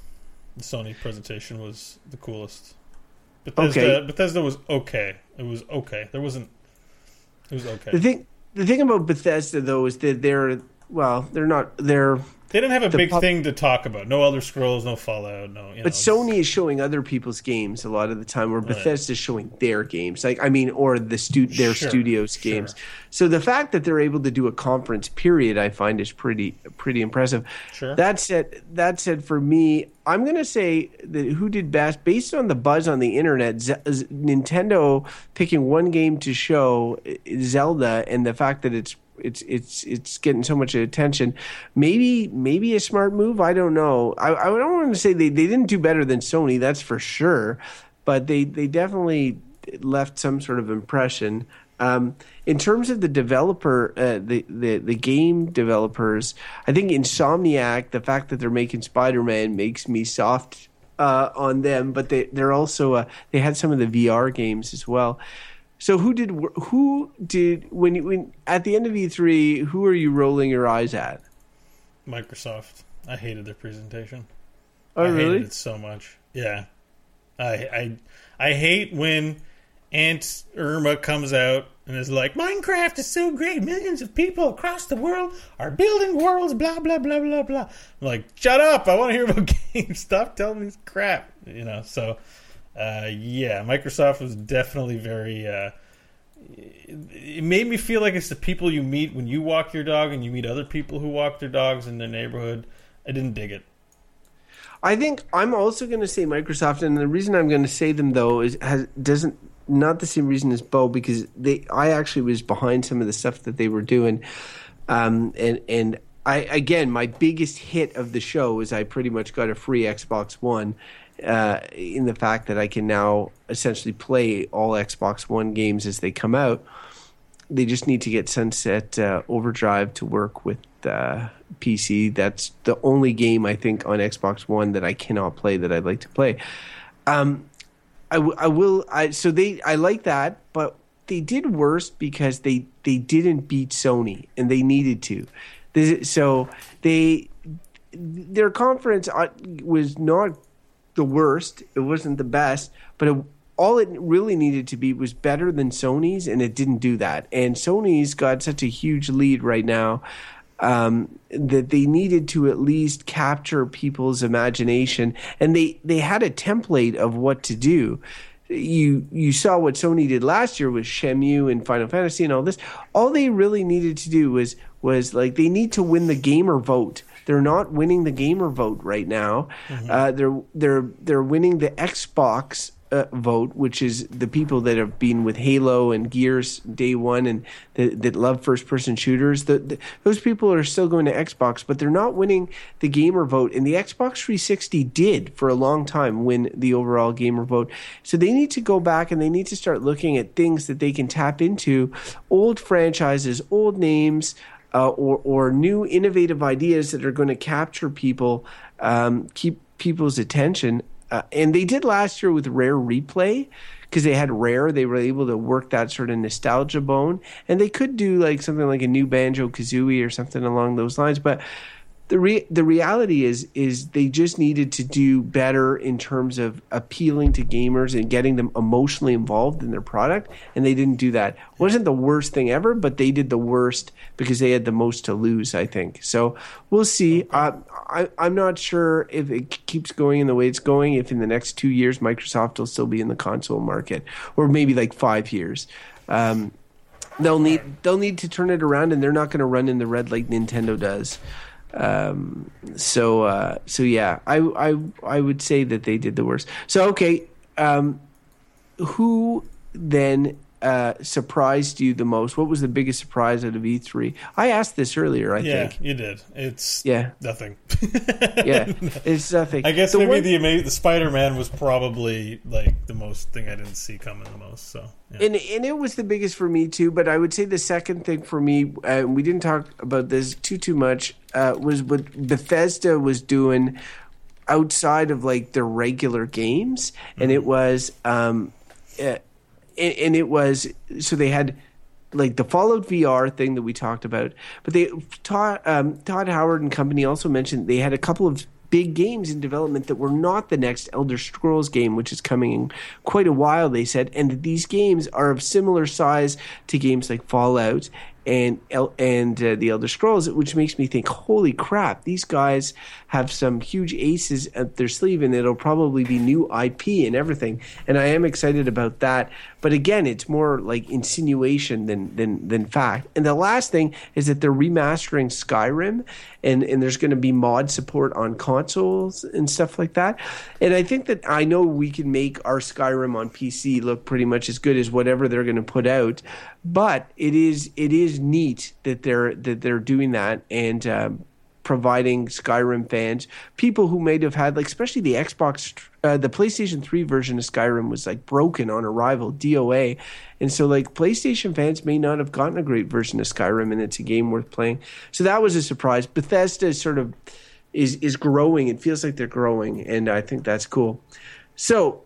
The Sony presentation was the coolest. Bethesda, okay. Bethesda was okay. It was okay. There wasn't. It was okay. The thing, the thing about Bethesda though is that they're well, they're not. They're they didn't have a big pub- thing to talk about. No Elder Scrolls, no Fallout, no. but know, Sony is showing other people's games a lot of the time, where oh, Bethesda is showing their games. Like I mean, or the stu- their sure, studios games. Sure. So the fact that they're able to do a conference period, I find is pretty pretty impressive. Sure. That said, that said, for me, I'm going to say that who did best based on the buzz on the internet. Z- Nintendo picking one game to show eh, Zelda, and the fact that it's it's it's it's getting so much attention. Maybe maybe a smart move. I don't know. I, I don't want to say they, they didn't do better than Sony. That's for sure. But they they definitely left some sort of impression. Um, in terms of the developer, uh, the, the the game developers, I think Insomniac, the fact that they're making Spider Man makes me soft uh, on them. But they they're also uh, they had some of the VR games as well. So who did who did when you when at the end of E3? Who are you rolling your eyes at? Microsoft. I hated their presentation. Oh I really? Hated it so much. Yeah, I I I hate when Aunt Irma comes out and is like, Minecraft is so great. Millions of people across the world are building worlds. Blah blah blah blah blah. I'm like, shut up! I want to hear about games. Stop telling me this crap. You know. So uh, yeah, Microsoft was definitely very. Uh, it made me feel like it's the people you meet when you walk your dog and you meet other people who walk their dogs in their neighborhood. I didn't dig it. I think I'm also going to say Microsoft, and the reason I'm going to say them though is has doesn't not the same reason as Bo because they I actually was behind some of the stuff that they were doing, um, and and I again my biggest hit of the show is I pretty much got a free Xbox One, uh, in the fact that I can now essentially play all Xbox One games as they come out. They just need to get Sunset uh, Overdrive to work with uh, PC. That's the only game I think on Xbox One that I cannot play that I'd like to play. Um, I, w- I will. I so they I like that, but they did worse because they they didn't beat Sony and they needed to. This, so they their conference uh, was not the worst. It wasn't the best, but it, all it really needed to be was better than Sony's, and it didn't do that. And Sony's got such a huge lead right now um, that they needed to at least capture people's imagination, and they they had a template of what to do. You you saw what Sony did last year with Shenmue and Final Fantasy and all this. All they really needed to do was was like they need to win the gamer vote. They're not winning the gamer vote right now. Mm-hmm. Uh, they're they're they're winning the Xbox uh, vote, which is the people that have been with Halo and Gears day one and that, that love first person shooters. The, the, those people are still going to Xbox, but they're not winning the gamer vote. And the Xbox 360 did for a long time win the overall gamer vote. So they need to go back and they need to start looking at things that they can tap into, old franchises, old names uh, or or new innovative ideas that are going to capture people, um, keep people's attention. Uh, and they did last year with Rare Replay because they had Rare. They were able to work that sort of nostalgia bone, and they could do like something like a new Banjo Kazooie or something along those lines. But the re- the reality is is they just needed to do better in terms of appealing to gamers and getting them emotionally involved in their product and they didn't do that it wasn't the worst thing ever but they did the worst because they had the most to lose i think. So we'll see. Uh, I, i'm not sure if it keeps going in the way it's going if in the next two years microsoft will still be in the console market or maybe like five years. Um, they'll need they'll need to turn it around and they're not going to run in the red like nintendo does. Um, so uh, so yeah, I I I would say that they did the worst. So okay, um, who then uh, surprised you the most? What was the biggest surprise out of E3? I asked this earlier. I yeah, think you did. It's yeah nothing. yeah, it's nothing. I guess the maybe one... the ama- the Spider Man was probably like the most thing I didn't see coming the most. So yeah. and and it was the biggest for me too. But I would say the second thing for me, uh, we didn't talk about this too too much, uh, was what Bethesda was doing outside of like their regular games, mm-hmm. and it mm-hmm. was. Um, uh, and, and it was so they had like the Fallout VR thing that we talked about, but they Todd, um, Todd Howard and company also mentioned they had a couple of big games in development that were not the next Elder Scrolls game, which is coming in quite a while. They said, and these games are of similar size to games like Fallout and and uh, the Elder Scrolls, which makes me think, holy crap, these guys have some huge aces at their sleeve, and it'll probably be new IP and everything. And I am excited about that. But again, it's more like insinuation than than than fact. And the last thing is that they're remastering Skyrim, and and there's going to be mod support on consoles and stuff like that. And I think that I know we can make our Skyrim on PC look pretty much as good as whatever they're going to put out but it is it is neat that they're that they're doing that and um, providing Skyrim fans people who may have had like especially the Xbox uh, the PlayStation 3 version of Skyrim was like broken on arrival DOA and so like PlayStation fans may not have gotten a great version of Skyrim and it's a game worth playing. So that was a surprise. Bethesda is sort of is is growing. It feels like they're growing and I think that's cool. So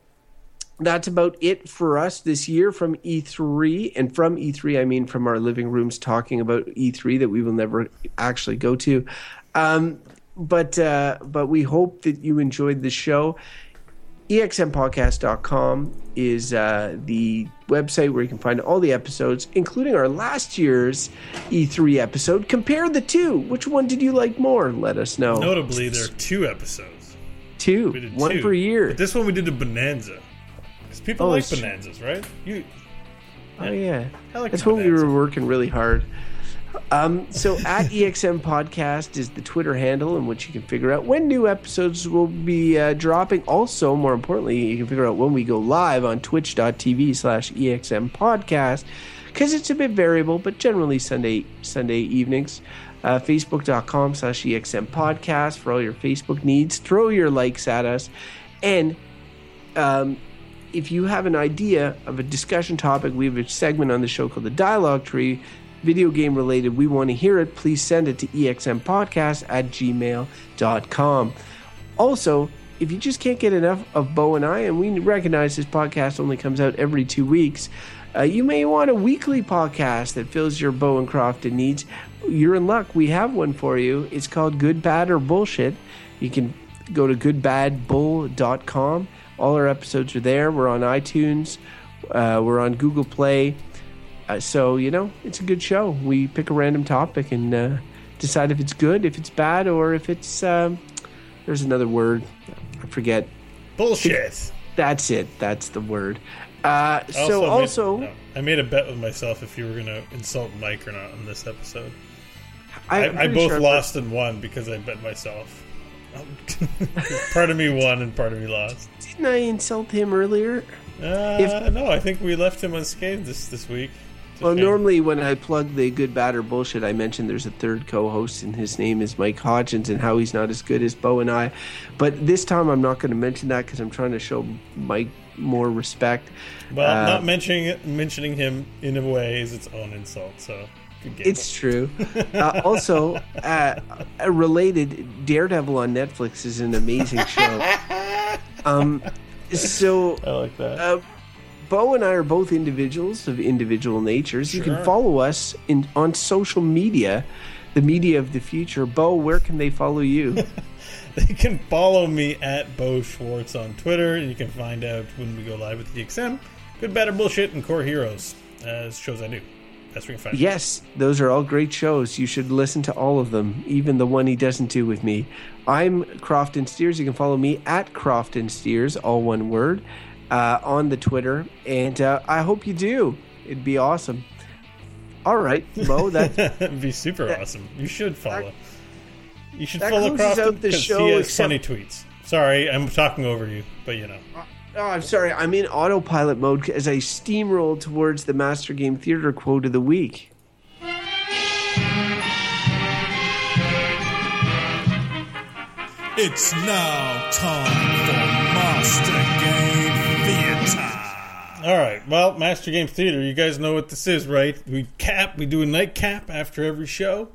that's about it for us this year from E3. And from E3, I mean from our living rooms talking about E3 that we will never actually go to. Um, but uh, but we hope that you enjoyed the show. EXMpodcast.com is uh, the website where you can find all the episodes, including our last year's E3 episode. Compare the two. Which one did you like more? Let us know. Notably, there are two episodes. Two. One two. per year. But this one we did a bonanza. Because people oh, like bonanzas, right? You. Oh yeah, like that's when we were working really hard. Um, so at EXM Podcast is the Twitter handle in which you can figure out when new episodes will be uh, dropping. Also, more importantly, you can figure out when we go live on twitch.tv slash EXM Podcast because it's a bit variable, but generally Sunday Sunday evenings. Uh, Facebook.com slash EXM Podcast for all your Facebook needs. Throw your likes at us. And um, if you have an idea of a discussion topic, we have a segment on the show called the Dialogue Tree, video game related. We want to hear it. Please send it to exmpodcast at gmail.com. Also, if you just can't get enough of Bo and I, and we recognize this podcast only comes out every two weeks, uh, you may want a weekly podcast that fills your Bo and Crofton needs. You're in luck. We have one for you. It's called Good, Bad, or Bullshit. You can go to goodbadbull.com. All our episodes are there. We're on iTunes. Uh, we're on Google Play. Uh, so, you know, it's a good show. We pick a random topic and uh, decide if it's good, if it's bad, or if it's. Um, there's another word. I forget. Bullshit. That's it. That's the word. Uh, so, also. Made, no, I made a bet with myself if you were going to insult Mike or not in this episode. I, I, I both sure lost and won because I bet myself. part of me won and part of me lost. Didn't I insult him earlier? Uh, if, no, I think we left him unscathed this this week. Well, normally when I plug the good, bad, or bullshit, I mention there's a third co-host, and his name is Mike Hodgins, and how he's not as good as Bo and I. But this time, I'm not going to mention that because I'm trying to show Mike more respect. Well, uh, not mentioning mentioning him in a way is its own insult. So it's true. Uh, also, uh, related, Daredevil on Netflix is an amazing show. Um, so I like that. Uh, Bo and I are both individuals of individual natures. Sure. You can follow us in on social media, the media of the future. Bo, where can they follow you? they can follow me at Bo Schwartz on Twitter, and you can find out when we go live with EXM. Good, Better Bullshit, and Core Heroes, as shows I do. That's where you find Yes, those are all great shows. You should listen to all of them, even the one he doesn't do with me. I'm Crofton Steers. You can follow me at Crofton Steers, all one word uh, on the Twitter, and uh, I hope you do. It'd be awesome. All right, Mo. That'd be super that, awesome. You should follow. That, you should follow Crofton because he has except, funny tweets. Sorry, I'm talking over you, but you know. Uh, oh, I'm sorry. I'm in autopilot mode as I steamroll towards the Master Game Theater quote of the week. It's now time for Master Game all right. Well, Master Game Theater, you guys know what this is, right? We cap, we do a night cap after every show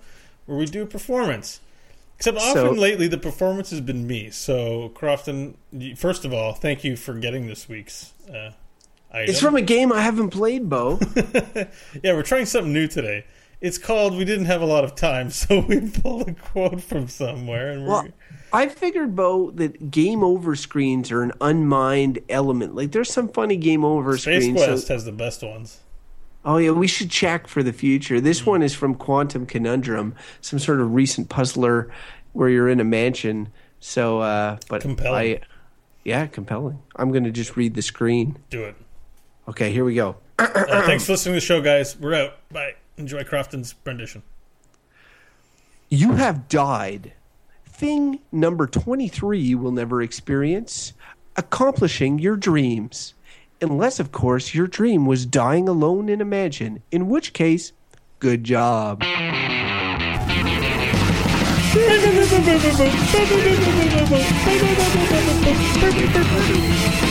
where we do a performance. Except often so, lately, the performance has been me. So, Crofton, first of all, thank you for getting this week's uh, item. It's from a game I haven't played, Bo. yeah, we're trying something new today. It's called "We Didn't Have a Lot of Time," so we pulled a quote from somewhere, and we're. Well, I figured, Bo, that game over screens are an unmined element. Like, there's some funny game over Space screens. Quest so... has the best ones. Oh yeah, we should check for the future. This mm-hmm. one is from Quantum Conundrum, some sort of recent puzzler where you're in a mansion. So, uh, but compelling. I, yeah, compelling. I'm going to just read the screen. Do it. Okay, here we go. uh, thanks for listening to the show, guys. We're out. Bye. Enjoy Crofton's rendition. You have died thing number 23 you will never experience accomplishing your dreams. Unless, of course, your dream was dying alone in a mansion, in which case, good job.